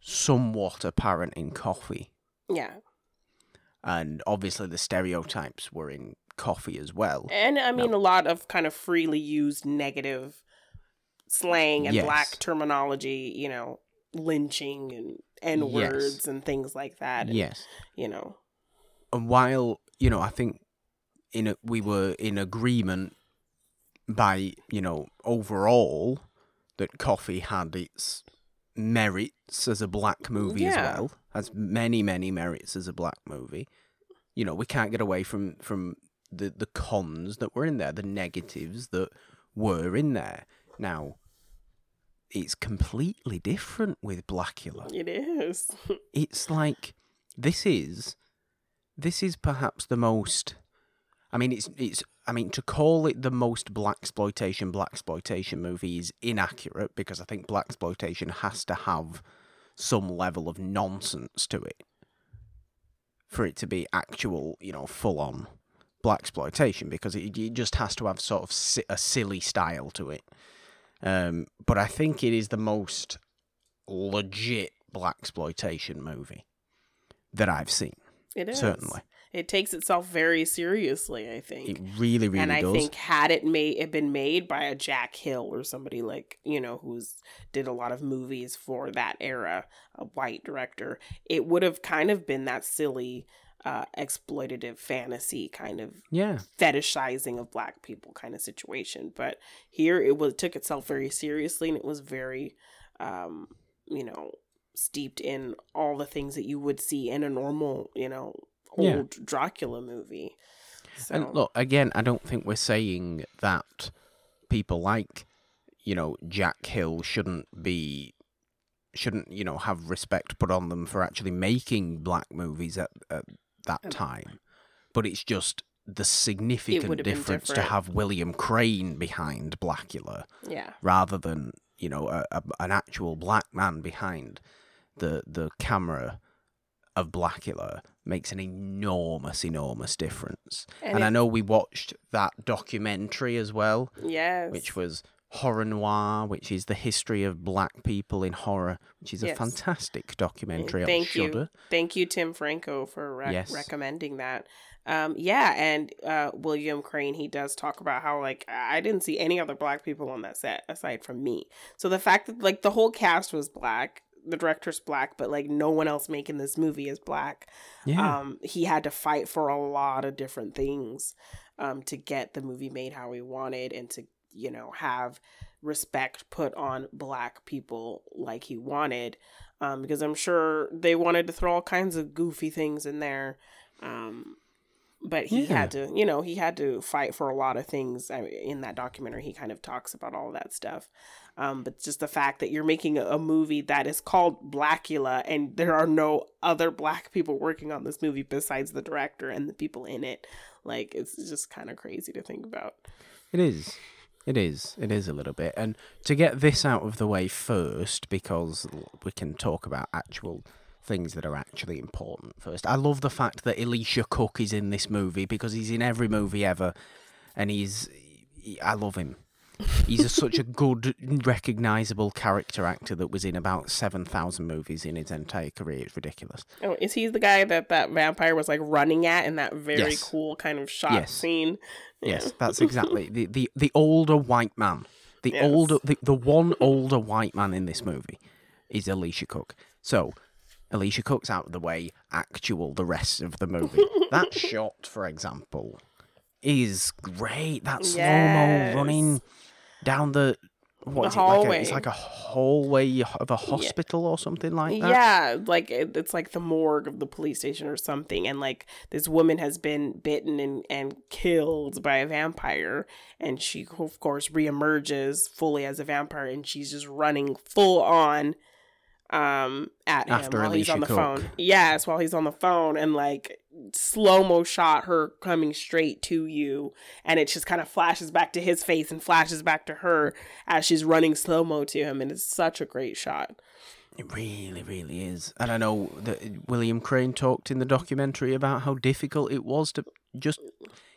somewhat apparent in Coffy, Yeah. and obviously the stereotypes were in Coffy as well. And I mean, a lot of kind of freely used negative slang and Yes. black terminology, you know, lynching and N words Yes. and things like that. and, Yes. You know, and while you know, I think in a, we were in agreement by you know overall that Coffy had its merits as a black movie as well, has many many merits as a black movie. You know, we can't get away from from the the cons that were in there, the negatives that were in there. Now, it's completely different with Blacula it is. it's like this is this is perhaps the most I mean it's it's I mean to call it the most black exploitation black exploitation movie is inaccurate because I think black exploitation has to have some level of nonsense to it for it to be actual, you know, full on black exploitation because it, it just has to have sort of si- a silly style to it. Um, but I think it is the most legit black exploitation movie that I've seen. It is. Certainly, It takes itself very seriously, I think. it really, really and I does. think had it made it been made by a Jack Hill or somebody like you know who's did a lot of movies for that era, a white director, it would have kind of been that silly, uh, exploitative fantasy kind of yeah, fetishizing of black people kind of situation. But here it was took itself very seriously and it was very, um, you know, steeped in all the things that you would see in a normal, you know, Yeah. old Dracula movie. So, and look again. I don't think we're saying that people like you know Jack Hill shouldn't be shouldn't you know have respect put on them for actually making black movies at, at that Um, time, but it's just the significant difference to have William Crain behind Blacula. yeah. rather than you know a, a, an actual black man behind the the camera of Blacula makes an enormous enormous difference. And, And, I know we watched that documentary as well, Yes. which was Horror Noir, which is the history of black people in horror, which is a fantastic documentary Thank you. Shudder. Thank you, Tim Franco, for rec- Yes. recommending that. Um, yeah, and uh, William Crain, he does talk about how like I didn't see any other black people on that set aside from me. So the fact that like the whole cast was black, the director's black, but like no one else making this movie is black. Yeah, Um, he had to fight for a lot of different things um, to get the movie made how he wanted and to, you know, have respect put on black people like he wanted. Um, because I'm sure they wanted to throw all kinds of goofy things in there. Um, but he Yeah. had to, you know, he had to fight for a lot of things. I in that documentary, he kind of talks about all that stuff. Um, but just the fact that you're making a, a movie that is called Blacula and there are no other black people working on this movie besides the director and the people in it, like it's just kind of crazy to think about. It is. It is. It is a little bit. And to get this out of the way first, because we can talk about actual things that are actually important first. I love the fact that Elisha Cook is in this movie because he's in every movie ever, and he's. he- I love him. He's a, such a good, recognizable character actor that was in about seven thousand movies in his entire career. It's ridiculous. Oh, is he the guy that that vampire was like running at in that very Yes. cool kind of shot Yes. scene? Yes, that's exactly the, the the older white man. The Yes. older the, the one older white man in this movie is Elisha Cook. So Elisha Cook's out of the way, actual the rest of the movie. that shot, for example, is great. That slow mo running down the what The is it? Like a, hallway. it's like a hallway of a hospital or something like that. Yeah, like it, it's like the morgue of the police station or something, and like this woman has been bitten and and killed by a vampire, and she of course reemerges fully as a vampire, and she's just running full on, um, at him After while he's on the phone. Yes, while he's on the phone, and like slow mo shot her coming straight to you, and it just kind of flashes back to his face and flashes back to her as she's running slow mo to him, and it's such a great shot. It really, really is. And I know that William Crain talked in the documentary about how difficult it was to just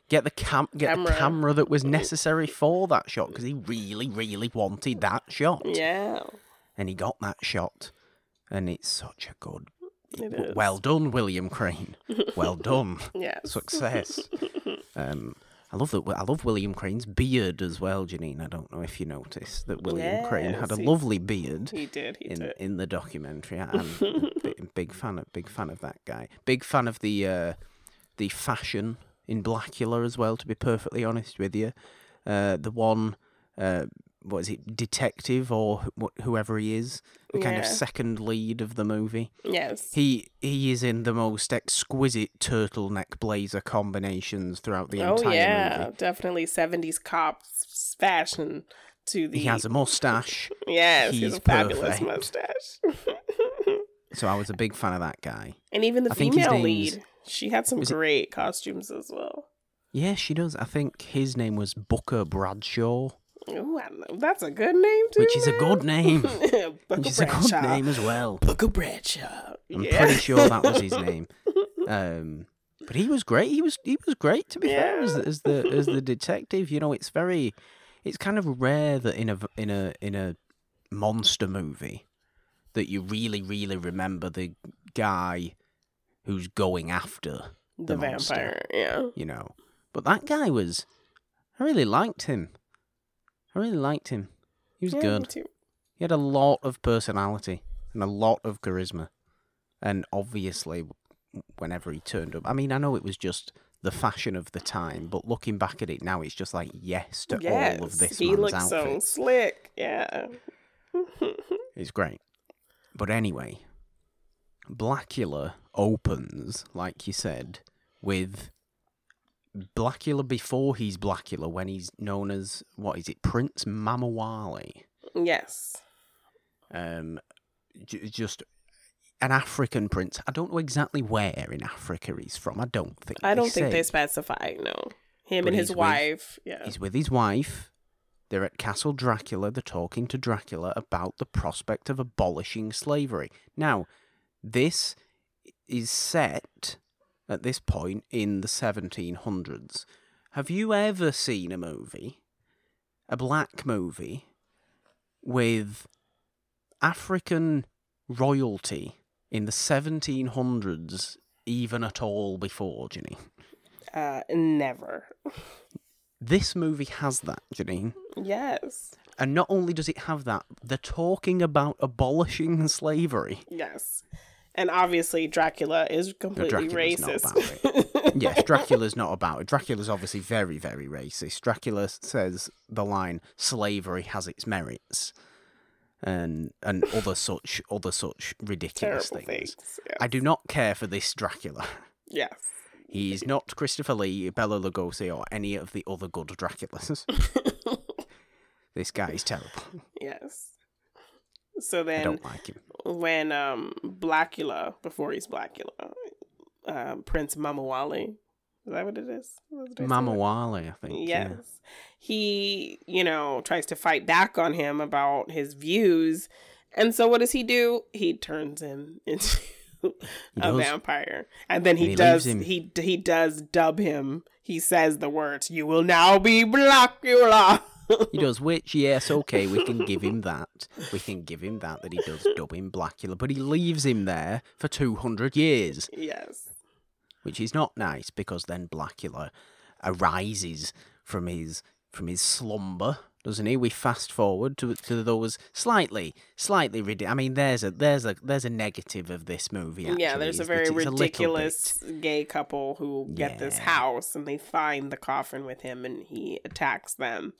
get the cam get Camera. the camera that was necessary for that shot because he really, really wanted that shot, Yeah. and he got that shot, and it's such a good. It. Well done, William Crain. Well done. Yes. Success. Um, I love that. I love William Crain's beard as well, Janine. I don't know if you noticed that William Crain had a he- lovely beard He did. He in did. in the documentary. I'm a big, big fan of big fan of that guy. Big fan of the uh, the fashion in Blacula as well. To be perfectly honest with you, uh, the one. Uh, what is it, detective or wh- whoever he is, the kind of second lead of the movie. Yes. He he is in the most exquisite turtleneck blazer combinations throughout the entire movie. oh entire yeah, movie. definitely seventies cops fashion to the. He has a mustache, yes, he has he's a fabulous perfect. mustache. so I was a big fan of that guy. and even the I female lead, she had some Was it- great costumes as well. Yeah, she does. I think his name was Booker Bradshaw, Ooh, that's a good name too. which is a good name. Which is a good name as well. Booker Bradshaw. I'm yeah. pretty sure that was his name. Um, but he was great. He was he was great to be fair as, as the as the detective. You know, it's very, it's kind of rare that in a in a in a monster movie that you really really remember the guy who's going after the, the monster. vampire. Yeah. you know. But that guy was, I really liked him. I really liked him. He was yeah, good. He had a lot of personality and a lot of charisma. And obviously, whenever he turned up, I mean, I know it was just the fashion of the time, but looking back at it now, it's just like yes to Yes, all of this he man's looks so slick. Yeah. It's great. But anyway, Blacula opens, like you said, with Blacula before he's Blacula, when he's known as, what is it, Prince Mamuwalde. yes. Um, j- just an African prince. I don't know exactly where in Africa he's from. I don't think. I don't think say. they specify. No, him But and his he's with- wife. yeah. He's with his wife. They're at Castle Dracula. They're talking to Dracula about the prospect of abolishing slavery. Now, this is set at this point in the 1700s. Have you ever seen a movie, a black movie, with African royalty in the 1700s, even at all before, Ginny? Uh, never. This movie has that, Janine. Yes. And not only does it have that, they're talking about abolishing slavery. Yes. And obviously, Dracula is completely Dracula's not racist. Yes, Dracula's not about it. Dracula's obviously very, very racist. Dracula says the line "slavery has its merits," and and other such other such ridiculous Terrible things. things. Yes. I do not care for this Dracula. Yes. He's not Christopher Lee, Bela Lugosi, or any of the other good Draculas. this guy is terrible. yes. So I then, don't like him. when um Blacula, before he's Blacula, um, Prince Mamuwalde, is that what it is? What did I say Mama that? Wally, I think. Yes. yeah. He, you know, tries to fight back on him about his views. And so what does he do? He turns him into a vampire. And then he, And he does he he does dub him. He says the words, "You will now be Blacula." He does, which, yes, okay, we can give him that. We can give him that, that he does dub him Blacula, but he leaves him there for 200 years, yes. which is not nice because then Blacula arises from his from his slumber, doesn't he? We fast forward to to those slightly, slightly ridiculous. I mean, there's a there's a there's a negative of this movie. Actually, yeah, there's a very it's little bit- ridiculous gay couple who get this house and they find the coffin with him and he attacks them.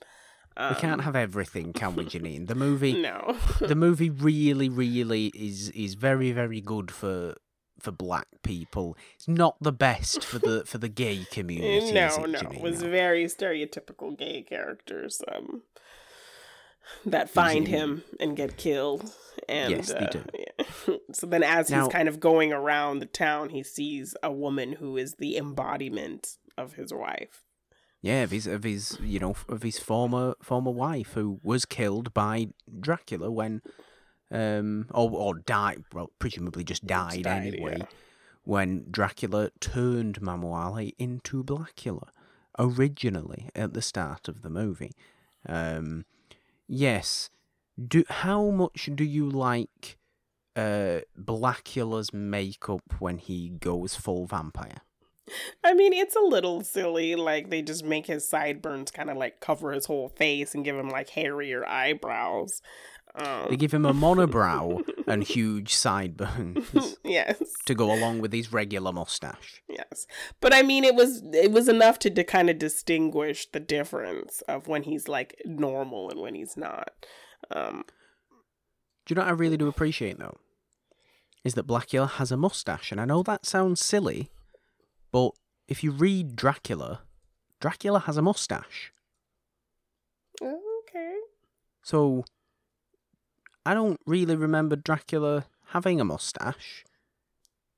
We can't Um, have everything, can we, Janine? The movie, No. the movie really, really is is very, very good for for black people. It's not the best for the for the gay community. no, it, no. Janine? It was very stereotypical gay characters um, that find him and get killed. And Yes, they uh, do. yeah. so then, as Now- he's kind of going around the town, he sees a woman who is the embodiment of his wife. Yeah, of his of his you know of his former former wife who was killed by Dracula when um or or died well presumably just died, died, anyway yeah. when Dracula turned Mamuwalde into Blacula originally at the start of the movie. Um yes, do how much do you like uh Blacula's makeup when he goes full vampire? I mean, it's a little silly. Like they just make his sideburns kind of like cover his whole face and give him like hairier eyebrows. Um, They give him a monobrow and huge sideburns yes, to go along with his regular mustache. yes. But I mean, it was it was enough to, to kind of distinguish the difference of when he's like normal and when he's not. Um, Do you know what I really do appreciate though? Is that Blacula has a mustache, and I know that sounds silly, but if you read Dracula, Dracula has a mustache. okay. So I don't really remember Dracula having a mustache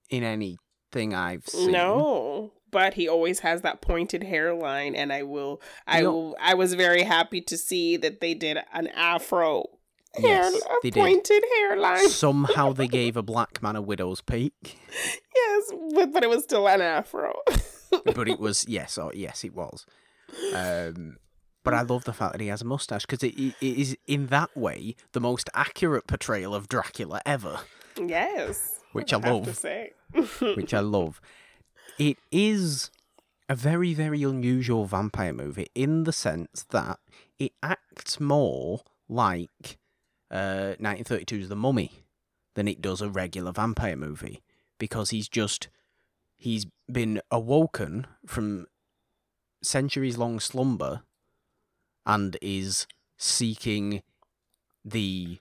in anything I've seen. No, but he always has that pointed hairline, and I will, I will, I was very happy to see that they did an afro hair, Yes, a they did. pointed hairline. Somehow they gave a black man a widow's peak. yes, but, but it was still an afro. but it was yes, or yes, it was. Um, but I love the fact that he has a mustache because it, it is in that way the most accurate portrayal of Dracula ever, yes, which I to love. which I love. It is a very very unusual vampire movie in the sense that it acts more like uh, 1932's The Mummy than it does a regular vampire movie because he's just he's been awoken from centuries long slumber and is seeking the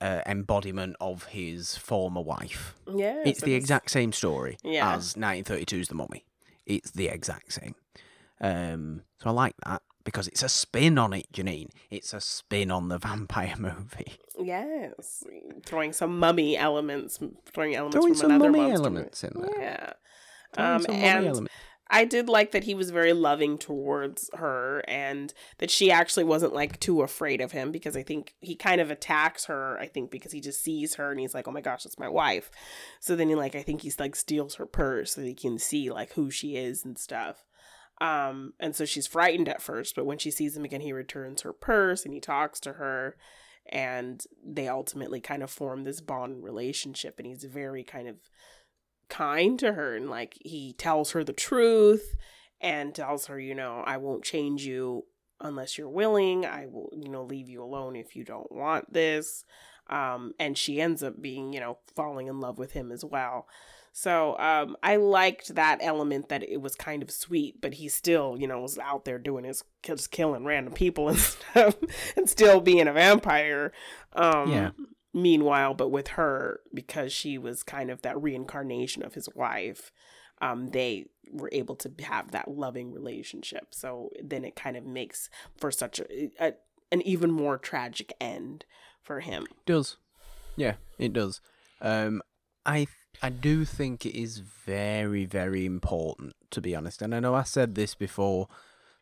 uh, embodiment of his former wife. Yeah. it's the exact same story Yeah. as 1932's The Mummy. It's the exact same. Um, so I like that because it's a spin on it, Janine. It's a spin on the vampire movie. Yes, throwing some mummy elements, throwing elements Throwing from some another mummy elements in there. Yeah. Um, and element- I did like that he was very loving towards her and that she actually wasn't like too afraid of him because I think he kind of attacks her, I think, because he just sees her and he's like, Oh my gosh, that's my wife. So then he like I think he's like steals her purse so he can see like who she is and stuff. Um, and so she's frightened at first, but when she sees him again, he returns her purse and he talks to her and they ultimately kind of form this bond relationship and he's very kind of kind to her and like he tells her the truth and tells her you know i won't change you unless you're willing. I will you know leave you alone if you don't want this um and she ends up being you know falling in love with him as well. So um i liked that element that it was kind of sweet but he still you know was out there doing his just killing random people and stuff and still being a vampire um Yeah. meanwhile but with her because she was kind of that reincarnation of his wife um they were able to have that loving relationship. So then it kind of makes for such a, a an even more tragic end for him does. Yeah, it does. Um, I I do think it is very very important to be honest, and I know I said this before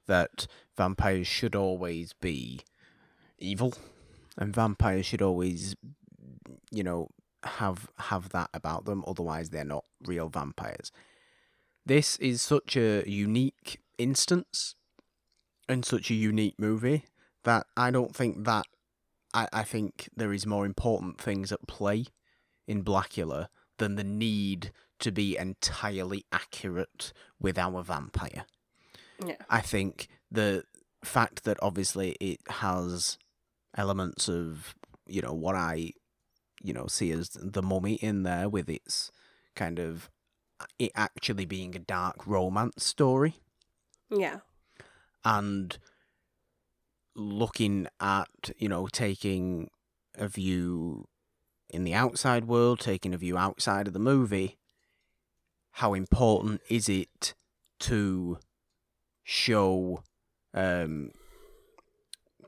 that vampires should always be evil, and vampires should always, you know, have have that about them. Otherwise, they're not real vampires. This is such a unique instance and such a unique movie that I don't think that I, I think there is more important things at play in Blacula than the need to be entirely accurate with our vampire. yeah. I think the fact that obviously it has elements of, you know, what I, you know, see as the mummy in there with its kind of it actually being a dark romance story. Yeah. And looking at you know taking a view in the outside world, taking a view outside of the movie, how important is it to show um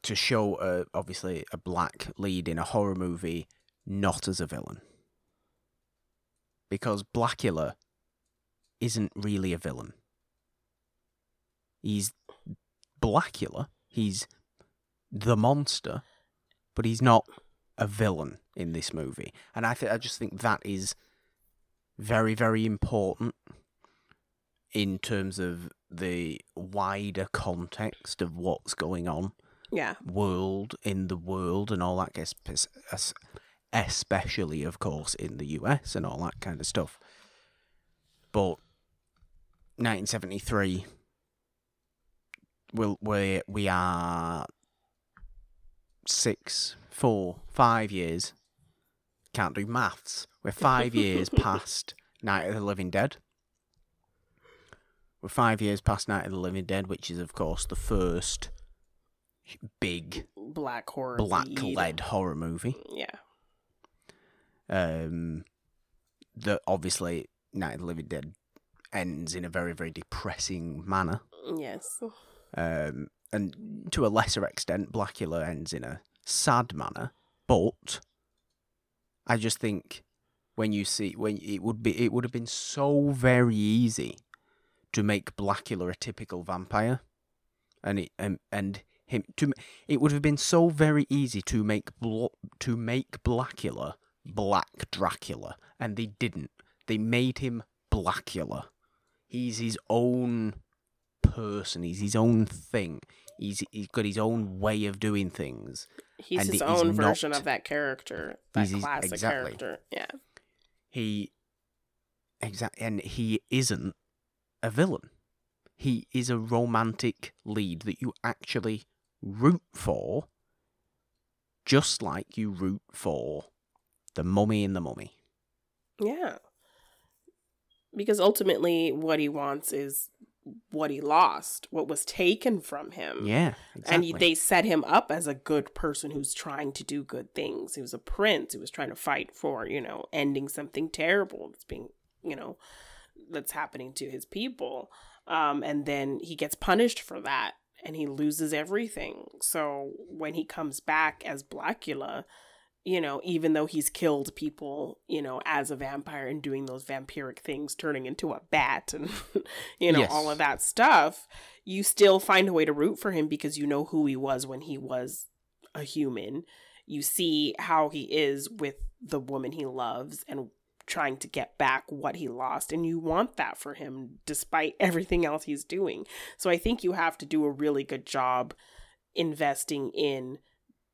to show a, obviously a black lead in a horror movie not as a villain? Because Blacula isn't really a villain. He's Blacula. He's the monster but he's not a villain in this movie. And i th- i just think that is very very important in terms of the wider context of what's going on. Yeah. world in the world and all that gets especially of course in the US and all that kind of stuff. But 1973 will we we are six four five years can't do maths we're five years past Night of the Living Dead we're five years past Night of the Living Dead which is of course the first big Black horror. black lead. led horror movie. Yeah. Um, that obviously Night of the Living Dead ends in a very very depressing manner. Yes. Um, and to a lesser extent, Blacula ends in a sad manner. But I just think when you see when it would be it would have been so very easy to make Blacula a typical vampire, and it and and him to it would have been so very easy to make to make Blacula Black Dracula, and they didn't. They made him Blacula. He's his own person. He's his own thing. He's he's got his own way of doing things. He's And his he's own version not- of that character. That classic exactly. character. Yeah. He exactly, and he isn't a villain. He is a romantic lead that you actually root for, just like you root for the mummy in the mummy. Yeah. Because ultimately, what he wants is what he lost, what was taken from him. Yeah, And they set him up as a good person who's trying to do good things. He was a prince who was trying to fight for, you know, ending something terrible that's being, you know, that's happening to his people. Um, and then he gets punished for that and he loses everything. So when he comes back as Blacula, you know, even though he's killed people, you know, as a vampire and doing those vampiric things, turning into a bat and, you know, Yes. all of that stuff, you still find a way to root for him because you know who he was when he was a human. You see how he is with the woman he loves and trying to get back what he lost. And you want that for him despite everything else he's doing. So I think you have to do a really good job investing in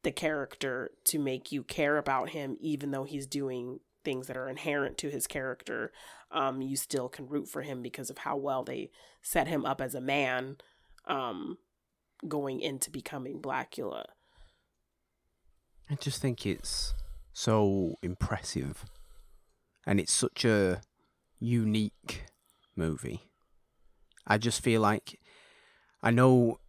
the character to make you care about him, even though he's doing things that are inherent to his character. Um, you still can root for him because of how well they set him up as a man um, going into becoming Blacula. I just think it's so impressive. And it's such a unique movie. I just feel like I know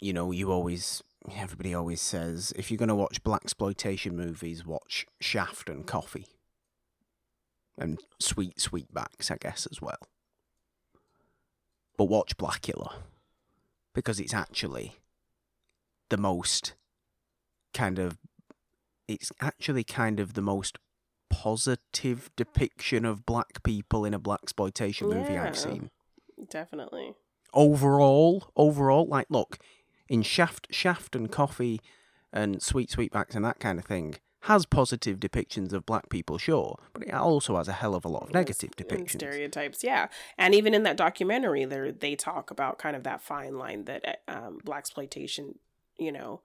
you know, you always everybody always says if you're going to watch black exploitation movies, watch Shaft and Coffy. And Sweet Sweetbacks, I guess as well. But watch Blacula because it's actually the most kind of it's actually kind of the most positive depiction of black people in a black exploitation movie Yeah. I've seen. Definitely. Overall, overall, like look, in Shaft Shaft and Coffy and Sweet Sweetbacks and that kind of thing has positive depictions of black people, sure, but it also has a hell of a lot of negative And depictions. stereotypes, yeah. And even in that documentary, there they talk about kind of that fine line that um, black exploitation, you know,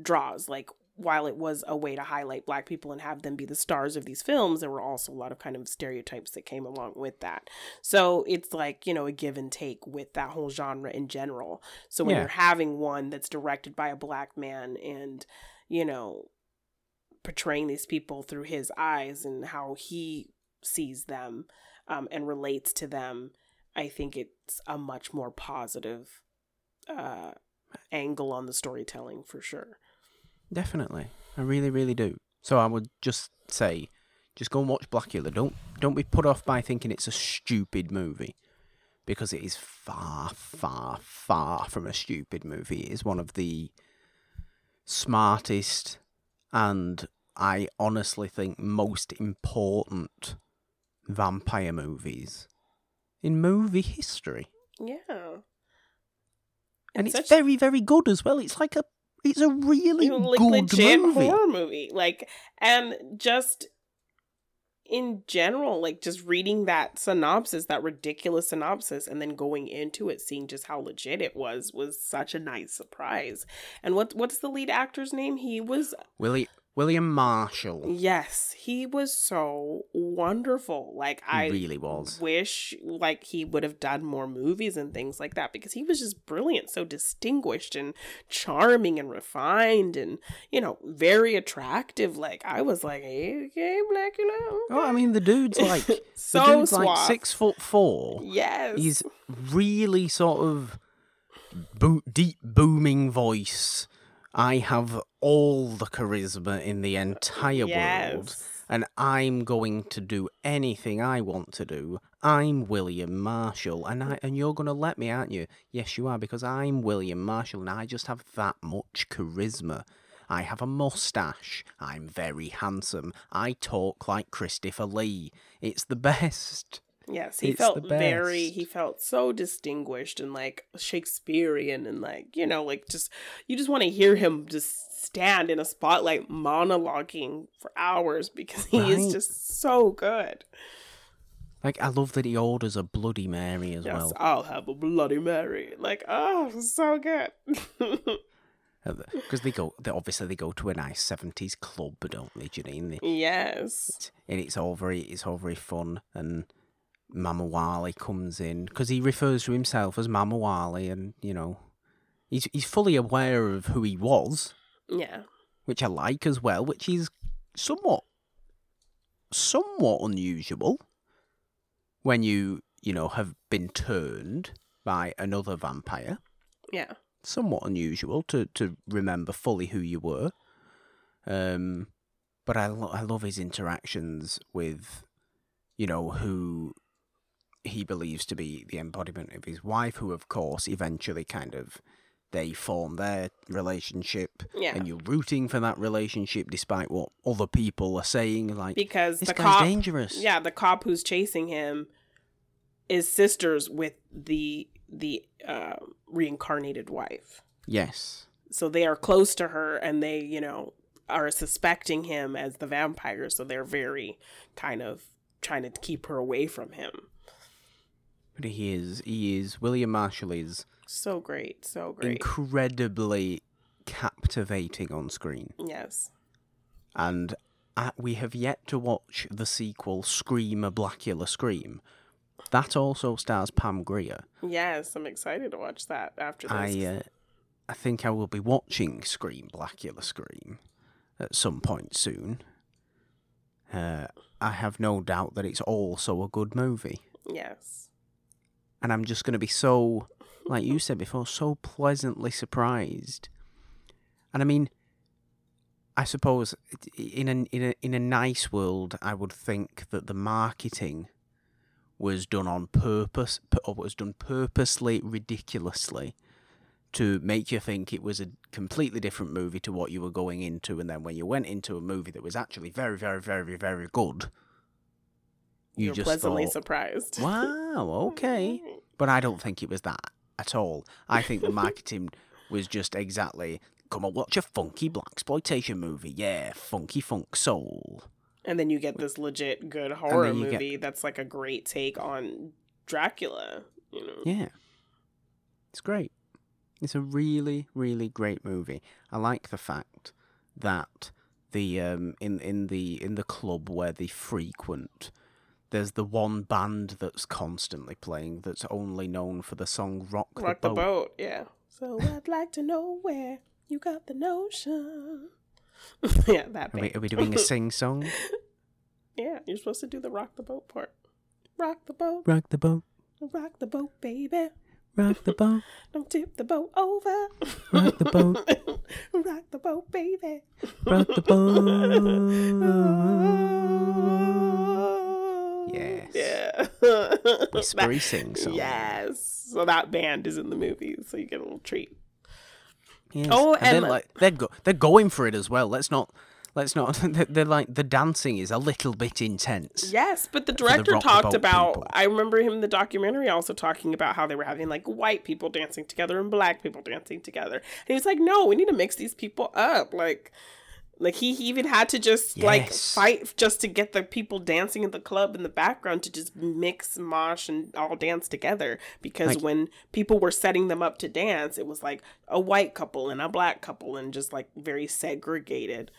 draws. Like while it was a way to highlight black people and have them be the stars of these films, there were also a lot of kind of stereotypes that came along with that. So it's like you know a give and take with that whole genre in general. So when Yeah. you're having one that's directed by a black man and you know portraying these people through his eyes and how he sees them um, and relates to them, I think it's a much more positive uh, angle on the storytelling for sure. Definitely. I really, really do. So I would just say, just go and watch Blacula. Don't don't be put off by thinking it's a stupid movie. Because it is far, far, far from a stupid movie. It is one of the smartest and I honestly think most important vampire movies in movie history. Yeah. And It's it's such- very, very good as well. It's like a it's a really like good legit movie. horror movie. Like, and just in general, like just reading that synopsis, that ridiculous synopsis, and then going into it, seeing just how legit it was, was such a nice surprise. And what what's the lead actor's name? He was Willie, William Marshall. yes, he was so wonderful. Like He I really was. wish like he would have done more movies and things like that because he was just brilliant so distinguished and charming and refined and you know very attractive like i was like hey okay Blacula Oh, I mean, the dude's like the dude's suave. like six foot four. yes He's really sort of bo- deep booming voice. I have all the charisma in the entire world, and I'm going to do anything I want to do. I'm William Marshall, and I and you're gonna let me, aren't you? Yes, you are, because I'm William Marshall, and I just have that much charisma. I have a mustache. I'm very handsome. I talk like Christopher Lee. It's the best. Yes he it's felt very he felt so distinguished and like shakespearean and like you know like just you just want to hear him just stand in a spotlight monologuing for hours because he is just so good Like I love that he orders a Bloody Mary as Yes, well. I'll have a Bloody Mary. Like, oh, so good. Because they go, they, obviously they go to a nice seventies club, don't they, Janine? They, yes. and it's all very, it's all very fun. And Mamuwalde comes in because he refers to himself as Mamuwalde, and you know, he's he's fully aware of who he was, Yeah. which I like as well, which is somewhat, somewhat unusual when you you know have been turned by another vampire. Yeah. somewhat unusual to, to remember fully who you were. Um, but I, lo- I love his interactions with, you know, who he believes to be the embodiment of his wife, who, of course, eventually kind of they form their relationship, Yeah. and you're rooting for that relationship despite what other people are saying. Like, Because the cop, dangerous. yeah, the cop who's chasing him is sisters with the the uh, reincarnated wife. Yes. So they are close to her, and they, you know, are suspecting him as the vampire. So they're very kind of trying to keep her away from him. But he is, he is, William Marshall is So great, so great. incredibly captivating on screen. yes. and uh, we have yet to watch the sequel Scream a Blacula Scream. That also stars Pam Grier. Yes, I'm excited to watch that after this. I uh, I think I will be watching Scream Blacula Scream at some point soon. Uh, I have no doubt that it's also a good movie. yes. And I'm just going to be so, like you said before, so pleasantly surprised. And I mean, I suppose in a in a in a nice world, I would think that the marketing was done on purpose, or was done purposely, ridiculously, to make you think it was a completely different movie to what you were going into, and then when you went into a movie that was actually very, very, very, very good, you You're just pleasantly thought, surprised. Wow, okay. But I don't think it was that at all. I think the marketing was just exactly come and watch a funky black exploitation movie. Yeah, funky funk soul. And then you get this legit good horror you get- movie that's like a great take on Dracula. You know. Yeah. It's great. It's a really, really great movie. I like the fact that the um in, in the in the club where they frequent there's the one band that's constantly playing that's only known for the song Rock, Rock the boat. Rock the Boat. boat. Yeah. So I'd like to know where you got the notion. yeah, that Are we, are we doing a sing song? yeah, you're supposed to do the rock the boat part. Rock the boat, Rock the boat, rock the boat, baby. rock the boat, Don't tip the boat over. rock the boat, Rock the boat, baby. rock the boat. Whispery sing song. Yes. So that band is in the movie, so you get a little treat. Yes. Oh, and, and- they're like they're go- they're going for it as well. Let's not let's not. They're, they're like the dancing is a little bit intense. Yes, but the the director the talked about. people. I remember him in the documentary also talking about how they were having like white people dancing together and black people dancing together. And he was like, "No, we need to mix these people up." Like, like he, he even had to just like fight just to get the people dancing in the club in the background to just mix, mosh, and all dance together. Because Like- when people were setting them up to dance, it was like a white couple and a black couple and just like very segregated.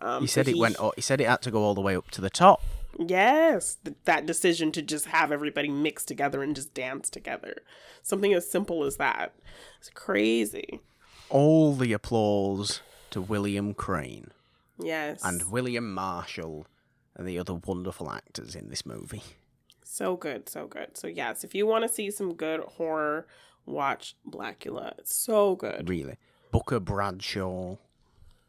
Um, He so said it went. oh, He said it had to go all the way up to the top. Yes, th- that decision to just have everybody mix together and just dance together. Something as simple as that. It's crazy. All the applause to William Crain Yes. and William Marshall and the other wonderful actors in this movie. so good, so good. So yes, if you want to see some good horror, watch Blacula. It's so good. Really, Booker Bradshaw.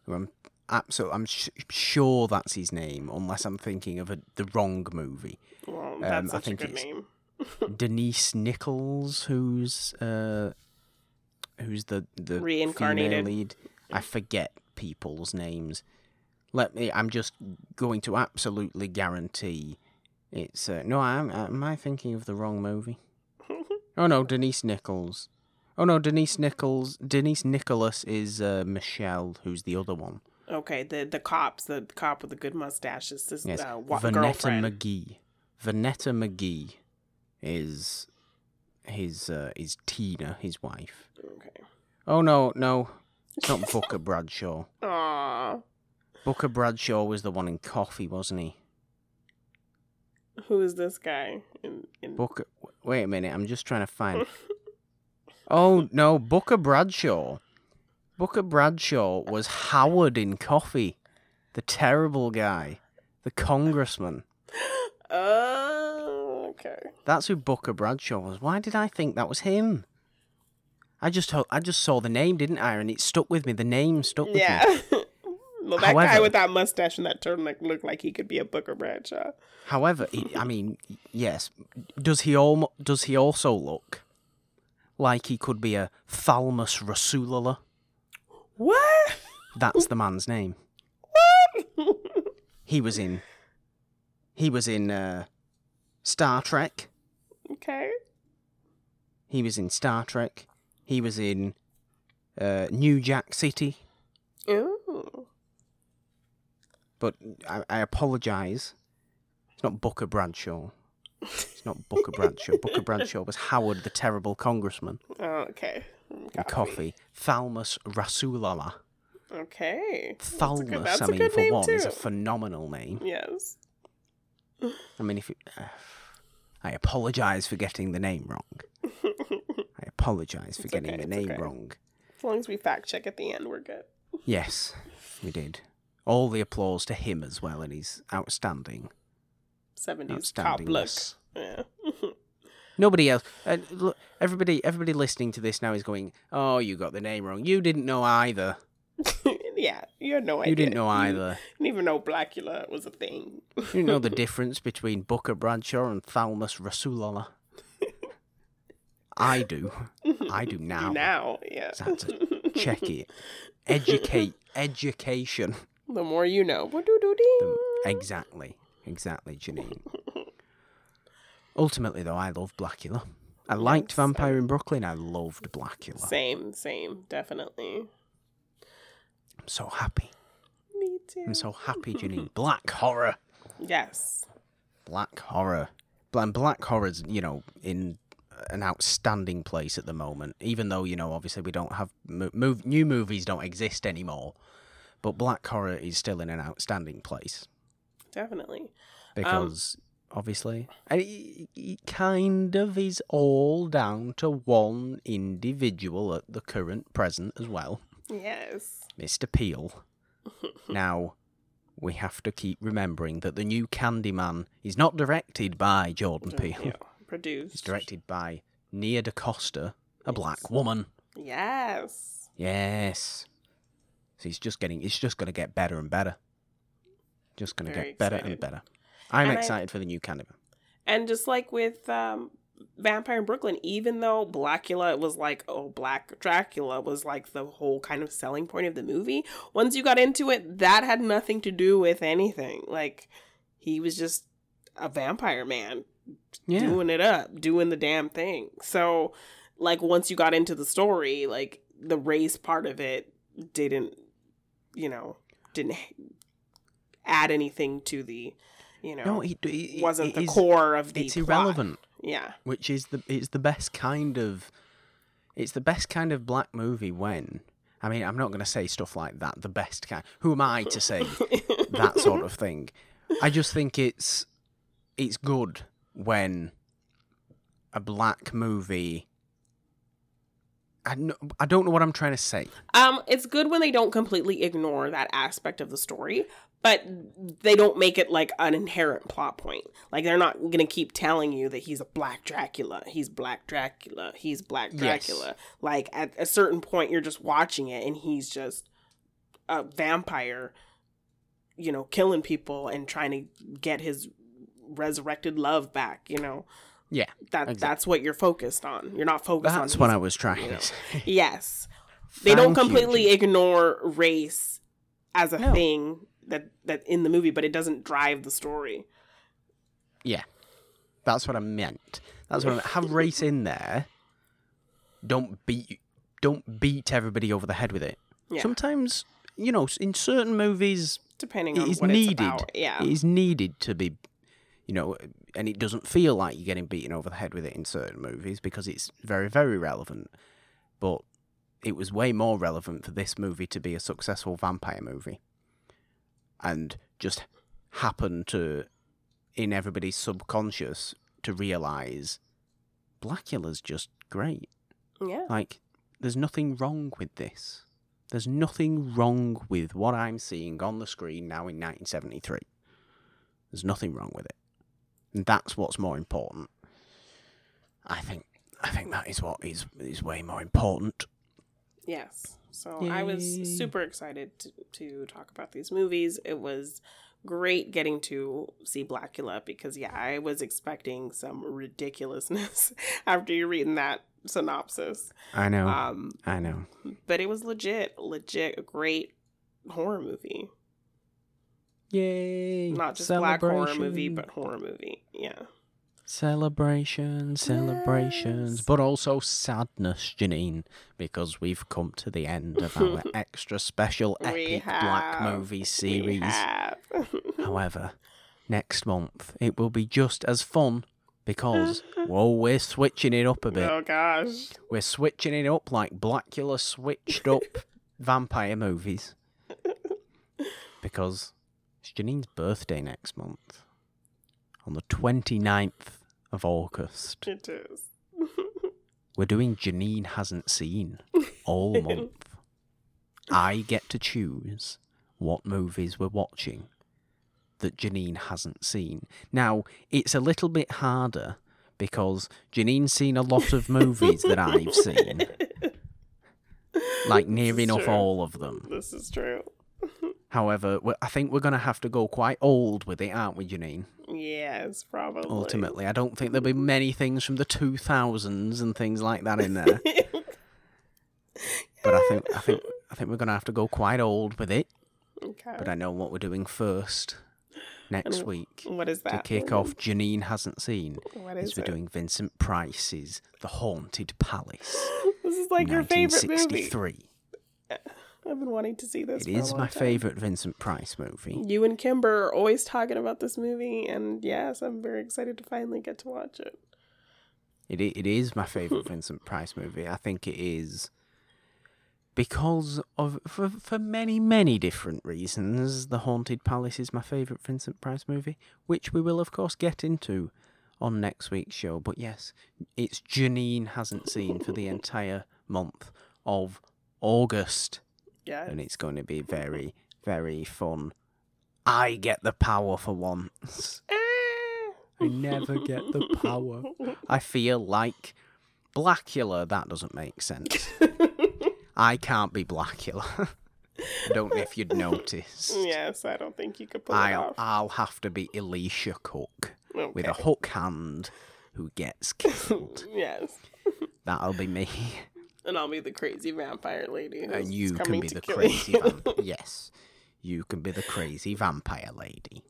Who I'm absolutely. I'm sh- sure that's his name, unless I'm thinking of a, the wrong movie. Well, Um, that's I such a think good it's- name. Denise Nicholas, who's uh, who's the the Reincarnated. lead. I forget people's names. Let me. I'm just going to absolutely guarantee it's. Uh, no, am am I thinking of the wrong movie? Oh no, Denise Nicholas. Oh no, Denise Nicholas. Denise Nicholas is uh, Michelle, who's the other one. Okay, the the cops, the cop with the good mustache is this Yes, uh, wa- Vonetta girlfriend. McGee. Vonetta McGee is his uh, is Tina, his wife. okay. Oh no, no, it's not Booker Bradshaw. Aw, Booker Bradshaw was the one in Coffy, wasn't he? who is this guy? In, in... Booker. Wait a minute, I'm just trying to find. Oh no, Booker Bradshaw. Booker Bradshaw was Howard in Coffy, the terrible guy, the congressman. Oh, okay. That's who Booker Bradshaw was. Why did I think that was him? I just ho- I just saw the name, didn't I? And it stuck with me. The name stuck with me. Well, that guy with that mustache and that turtleneck looked like he could be a Booker Bradshaw. However, he, I mean, yes. Does he al- Does he also look like he could be a Thalmus Rasulala? What? That's the man's name. What? He was in. He was in uh, Star Trek. okay. He was in Star Trek. He was in uh, New Jack City. Ooh. But I, I apologise. It's not Booker Bradshaw. It's not Booker Bradshaw. Booker Bradshaw was Howard, the terrible congressman. Oh, okay. in Coffy. Thalmus Rasulala. Okay. That's Thalmus, good- that's I a mean, good for one, is a phenomenal name. Yes. I mean, if it, uh, I apologise for getting the name wrong. I apologise for It's getting okay, the name okay. wrong. As long as we fact check at the end, we're good. Yes, we did. All the applause to him as well, and he's outstanding. 70s cop look. Yeah. Nobody else. Uh, look, everybody, everybody listening to this now is going, "Oh, you got the name wrong. You didn't know either. yeah, you had no idea. You didn't know either. You didn't even know Blacula was a thing. You didn't know the difference between Booker Bradshaw and Thalmus Rasulala. I do. I do now. Now, yeah. Had to check it. Educate. Education. The more you know. Um, exactly. Exactly, Janine. Ultimately, though, I love Blacula. I liked Vampire in Brooklyn. I loved Blacula. Same, same, definitely. I'm so happy. Me too. I'm so happy, Janine. Black horror. Yes. Black horror. And black horror's, you know, in an outstanding place at the moment. Even though, you know, obviously we don't have mo- mov- new movies don't exist anymore, but black horror is still in an outstanding place Definitely. because obviously it, it kind of is all down to one individual at the current present as well, Yes. Mr. Peele. now, we have to keep remembering that the new Candyman is not directed by Jordan mm, Peele. Yeah. Produced. It's directed by Nia DaCosta, a black woman. Yes. Yes. So it's just getting, it's just going to get better and better. Just going to get better excited. and better. I'm And I- excited for the new Candyman. And just like with um, Vampire in Brooklyn, even though Blacula was like, oh, Black Dracula was like the whole kind of selling point of the movie, once you got into it, that had nothing to do with anything. Like, he was just a vampire man Yeah. doing it up, doing the damn thing. So, like, once you got into the story, like, the race part of it didn't, you know, didn't add anything to the, you know, no, it, it, wasn't it the core of the It's plot. irrelevant. Yeah. which is the it's the best kind of it's the best kind of black movie when I mean I'm not going to say stuff like that the best kind who am I to say that sort of thing I just think it's it's good when a black movie I, kn- I don't know what I'm trying to say Um, it's good when they don't completely ignore that aspect of the story, but they don't make it like an inherent plot point. Like they're not gonna keep telling you that he's a black Dracula, he's black Dracula, he's black Yes. Dracula. Like at a certain point, you're just watching it, and he's just a vampire, you know, killing people and trying to get his resurrected love back. You know, yeah that Exactly. that's what you're focused on. You're not focused on that's what I was trying you know. to say Yes. They don't Thank you, completely ignore race as a No. thing that that in the movie, but it doesn't drive the story. Yeah, that's what I meant. That's what I meant. Have race in there. Don't beat don't beat everybody over the head with it. Yeah. Sometimes, you know, in certain movies, Depending on is what needed. it's about. Yeah. It is needed to be, you know, and it doesn't feel like you're getting beaten over the head with it in certain movies because it's very, very relevant. But it was way more relevant for this movie to be a successful vampire movie, and just happen to, in everybody's subconscious, to realize, Blacula's just great. yeah. Like, there's nothing wrong with this. There's nothing wrong with what I'm seeing on the screen now in 1973. There's nothing wrong with it. And that's what's more important. I think I think that is what is is way more important. Yes. So I was super excited to, to talk about these movies. It was great getting to see Blacula because yeah, I was expecting some ridiculousness after you reading that synopsis. I know. Um, I know. but it was legit, legit great horror movie. Yay. Not just black horror movie, but horror movie. Yeah. Celebrations, celebrations, Yes. but also sadness, Janine, because we've come to the end of our extra special epic black movie series. However, next month it will be just as fun because, whoa, we're switching it up a bit. oh gosh. We're switching it up like Blacula switched up vampire movies. Because it's Janine's birthday next month. On the 29th of August. It is. We're doing Janine Hasn't Seen all month. I get to choose what movies we're watching that Janine hasn't seen. Now, it's a little bit harder because Janine's seen a lot of movies that I've seen, like near This enough true. all of them. This is true. However, I think we're going to have to go quite old with it, aren't we, Janine? Yes, probably. Ultimately, I don't think there'll be mm-hmm. many things from the 2000s and things like that in there. but I think I think I think we're going to have to go quite old with it. okay. But I know what we're doing first next And week what is that? to kick off. Janine hasn't seen. What Is is we're it? doing Vincent Price's The Haunted Palace, This is like your favorite movie. 1963. I've been wanting to see this. It long my time. favorite Vincent Price movie. You and Kimber are always talking about this movie, and yes, I'm very excited to finally get to watch it. It it is my favorite Vincent Price movie. I think it is because of for for many many different reasons. The Haunted Palace is my favorite Vincent Price movie, which we will of course get into on next week's show. But yes, it's Janine hasn't seen for the entire month of August, Yeah. and it's going to be very very fun. I get the power for once. Eh. I never get the power. I feel like Blacula, that doesn't make sense. I can't be Blacula. I don't know if you'd notice. yes, I don't think you could pull it I'll off. I'll have to be Elisha Cook with a hook hand who gets killed. yes. That'll be me. And I'll be the crazy vampire lady. And you can be the crazy vamp- Yes. You can be the crazy vampire lady.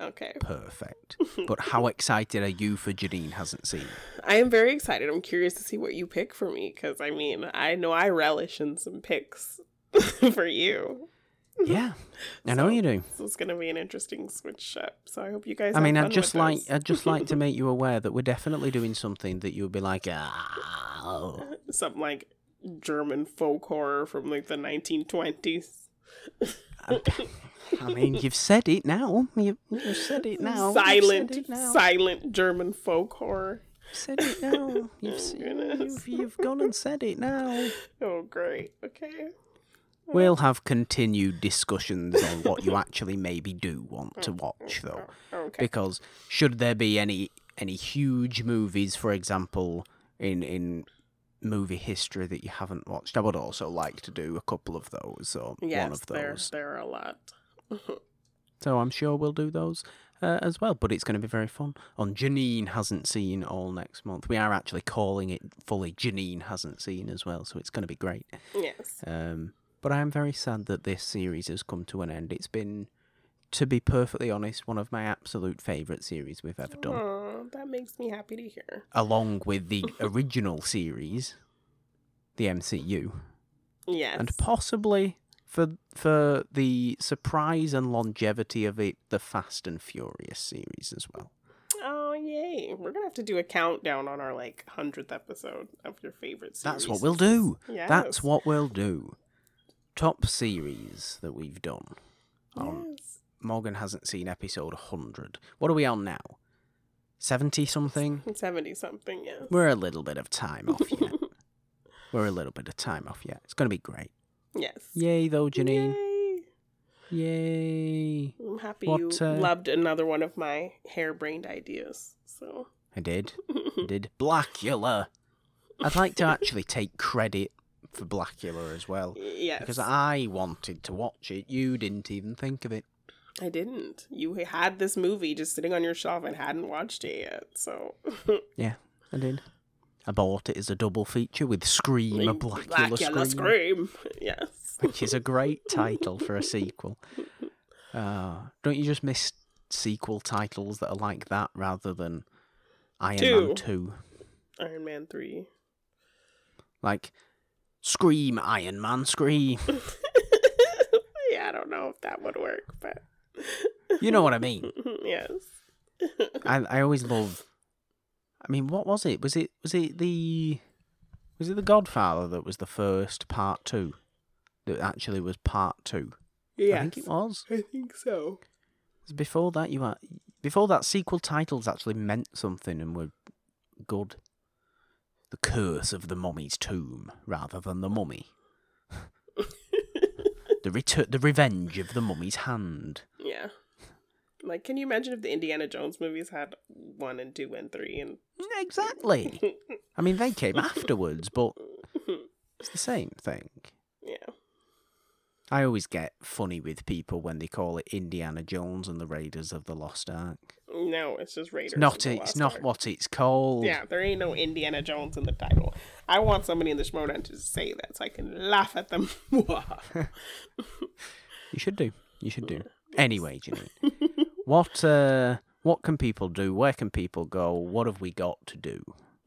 okay. Perfect. But how excited are you for Janine hasn't seen? I am very excited. I'm curious to see what you pick for me because I mean, I know I relish in some picks for you. Yeah. I know you do. So it's going to be an interesting switch up. So I hope you guys I mean, I'd just like this. I'd just like to make you aware that we're definitely doing something that you'll be like, ah, oh." something like German folk horror from like the 1920s. I I mean, you've said it now. You've, you've said it now. Silent, it now. silent German folk horror. said it now. You've, s- you've, you've gone and said it now. Oh, great. Okay. We'll have continued discussions on what you actually maybe do want to watch, though. Okay. Because should there be any any huge movies, for example, in in movie history that you haven't watched, I would also like to do a couple of those or yes, one of there, those. there are a lot. So I'm sure we'll do those uh, as well. But it's going to be very fun. On Janine hasn't seen all next month. We are actually calling it fully Janine hasn't seen as well, so it's going to be great. Yes. Um, but I am very sad that this series has come to an end. It's been, to be perfectly honest, one of my absolute favourite series we've ever done, Aw, that makes me happy to hear. along with the original series, the MCU, Yes. and possibly for for the surprise and longevity of it, the Fast and Furious series as well. oh, yay. We're going to have to do a countdown on our like 100th episode of your favorite series. That's what we'll do. Yes. That's what we'll do. Top series that we've done. Um, Yes. Morgan hasn't seen episode 100. What are we on now? 70 something? 70 something, yes. We're a little bit of time off yet. We're a little bit of time off yet. It's going to be great. Yes. Yay, though, Janine. Yay. Yay. I'm happy What, you uh, loved another one of my harebrained ideas. So, I did. I did. Blacula. I'd like to actually take credit for Blacula as well. yes. Because I wanted to watch it. You didn't even think of it. I didn't. You had this movie just sitting on your shelf and hadn't watched it yet. So, Yeah, I did. I bought it as a double feature with Scream, a Blacula, Blacula Scream, Scream. Yes. which is a great title for a sequel. Uh, don't you just miss sequel titles that are like that rather than Iron Two. Man 2? Iron Man 3. Like, Scream, Iron Man, Scream. yeah, I don't know if that would work, but. You know what I mean? yes. I I always love. I mean, what was it? Was it was it the was it the Godfather that was the first part two? That actually was part two. Yeah, I think it was. I think so. Before that, you had before that sequel titles actually meant something and were good. The Curse of the Mummy's Tomb, rather than the Mummy. the the Revenge of the Mummy's Hand. Yeah. Like, can you imagine if the Indiana Jones movies had one and two and three and Exactly. I mean, they came afterwards, but it's the same thing. yeah. I always get funny with people when they call it Indiana Jones and the Raiders of the Lost Ark. No, it's just Raiders. It's not. the It's not what it's called. Yeah, there ain't no Indiana Jones in the title. I want somebody in the Schmodown to say that so I can laugh at them. You should do. You should do. Anyway, Janine, what uh, what can people do? Where can people go? What have we got to do?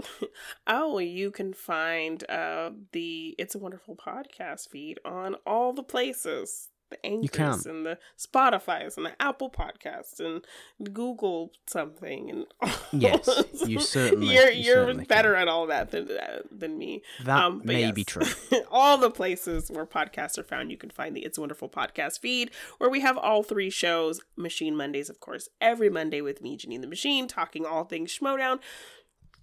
oh, you can find uh, the It's a Wonderful podcast feed on all the places. The Anchors can. and the Spotify's and the Apple Podcasts and Google something and Yes, you certainly- you're you you're certainly better at all that than uh, than me. That Um, but may be true. all the places where podcasts are found, you can find the It's Wonderful podcast feed, where we have all three shows. Machine Mondays, of course, every Monday with me, Janine the Machine, talking all things Schmodown.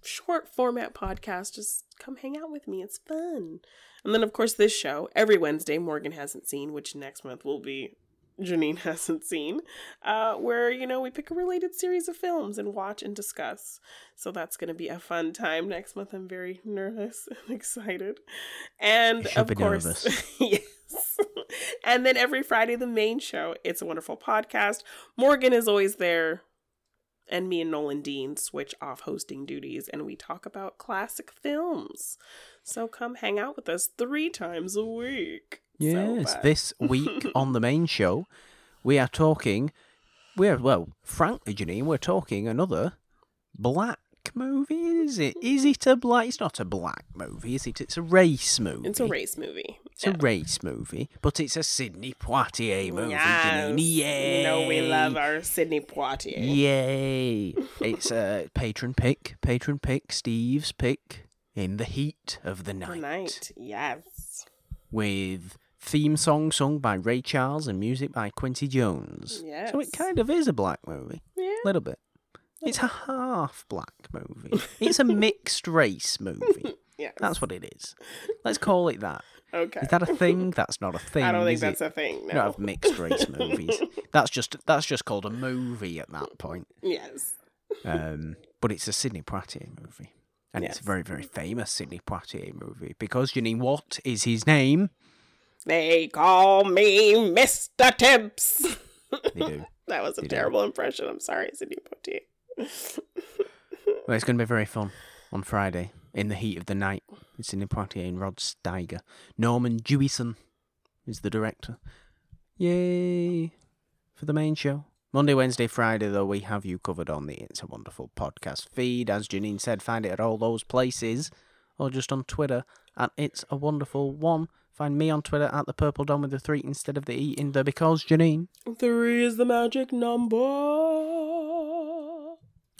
Short format podcast. Just come hang out with me. It's fun. And then, of course, this show every Wednesday. Morgan hasn't seen, which next month will be Janine hasn't seen, uh, where, you know, we pick a related series of films and watch and discuss. So that's going to be a fun time next month. I'm very nervous and excited. And of course, yes. and then every Friday, the main show, It's a Wonderful Podcast. Morgan is always there. And me and Nolan Dean switch off hosting duties and we talk about classic films. So come hang out with us three times a week. Yes, fun. this week on the main show, we are talking. We're well, frankly, Janine, we're talking another black movie. Is it? Is mm-hmm. it a black? It's not a black movie, is it? It's a race movie. It's a race movie. It's a race movie, but it's a Sidney Poitier movie, Yes. Janine. Yay! You know we love our Sidney Poitier. Yay! it's a patron pick, patron pick, Steve's pick in the heat of the The night, night. Yes. with theme song sung by Ray Charles and music by Quincy Jones. Yes. So it kind of is a black movie, Yeah. a little bit. It's a half black movie. It's a mixed race movie. yeah. That's what it is. Let's call it that. okay. Is that a thing? That's not a thing. I don't think that's it? a thing. No. don't have mixed race movies. That's just that's just called a movie at that point. yes. Um, but it's a Sidney Poitier movie, and it's a very very famous Sidney Poitier movie because you Janine, what is his name? They call me Mr. Tibbs. They do. that was a They do. terrible impression. I'm sorry, Sidney Poitier. Well, it's going to be very fun on Friday in the heat of the night. It's Sidney Poitier and Rod Steiger. Norman Jewison is the director. Yay for the main show. Monday, Wednesday, Friday, though, we have you covered on the It's a Wonderful podcast feed. As Janine said, find it at all those places or just on Twitter at It's a Wonderful One. Find me on Twitter at the Purple Dom with the three instead of the E in there because Janine. Three is the magic number.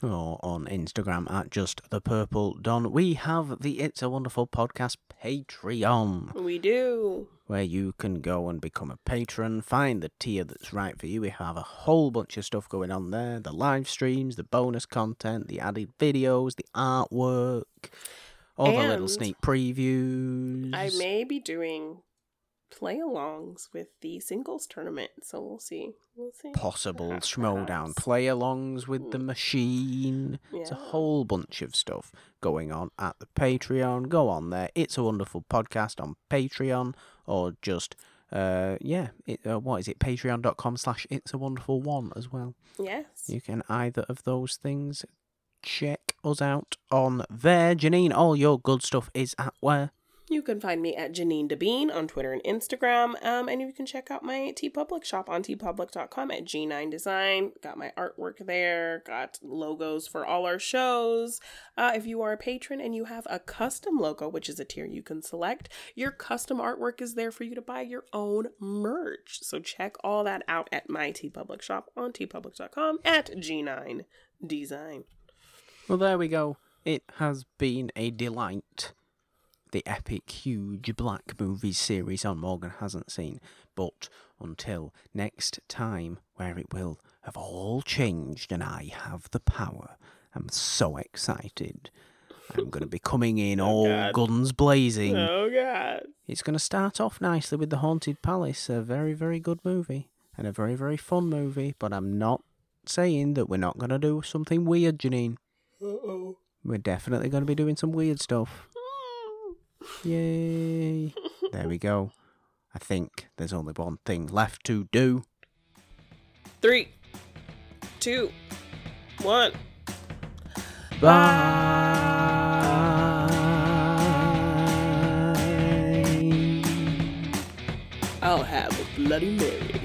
Or on Instagram at just the purple don. We have the It's a Wonderful Podcast Patreon, We do. where you can go and become a patron, find the tier that's right for you. We have a whole bunch of stuff going on there: the live streams, the bonus content, the added videos, the artwork, all the little sneak previews. I may be doing play alongs with the singles tournament, so we'll see. We'll see. possible Perhaps, Schmodown play alongs with the machine. It's a whole bunch of stuff going on at the Patreon. Go on there. It's a wonderful podcast on Patreon or just uh yeah, it, uh, what is it? Patreon.com slash it's a wonderful one as well. Yes. You can either of those things check us out on there. Janine, all your good stuff is at where? You can find me at Janine Devine on Twitter and Instagram. Um, and you can check out my TeePublic shop on teepublic.com at G9 Design. Got my artwork there, got logos for all our shows. Uh, if you are a patron and you have a custom logo, which is a tier you can select, your custom artwork is there for you to buy your own merch. So check all that out at my TeePublic shop on teepublic.com at G9 Design. Well, there we go. It has been a delight. The epic, huge black movies series on Morgan hasn't seen. But until next time, where it will have all changed and I have the power, I'm so excited. I'm going to be coming in Oh, all God. guns blazing. Oh, God. It's going to start off nicely with The Haunted Palace, a very, very good movie and a very, very fun movie. But I'm not saying that we're not going to do something weird, Janine. Uh oh. We're definitely going to be doing some weird stuff. Yay. there we go. I think there's only one thing left to do. Three, two, one. Bye. I'll have a Bloody Mary.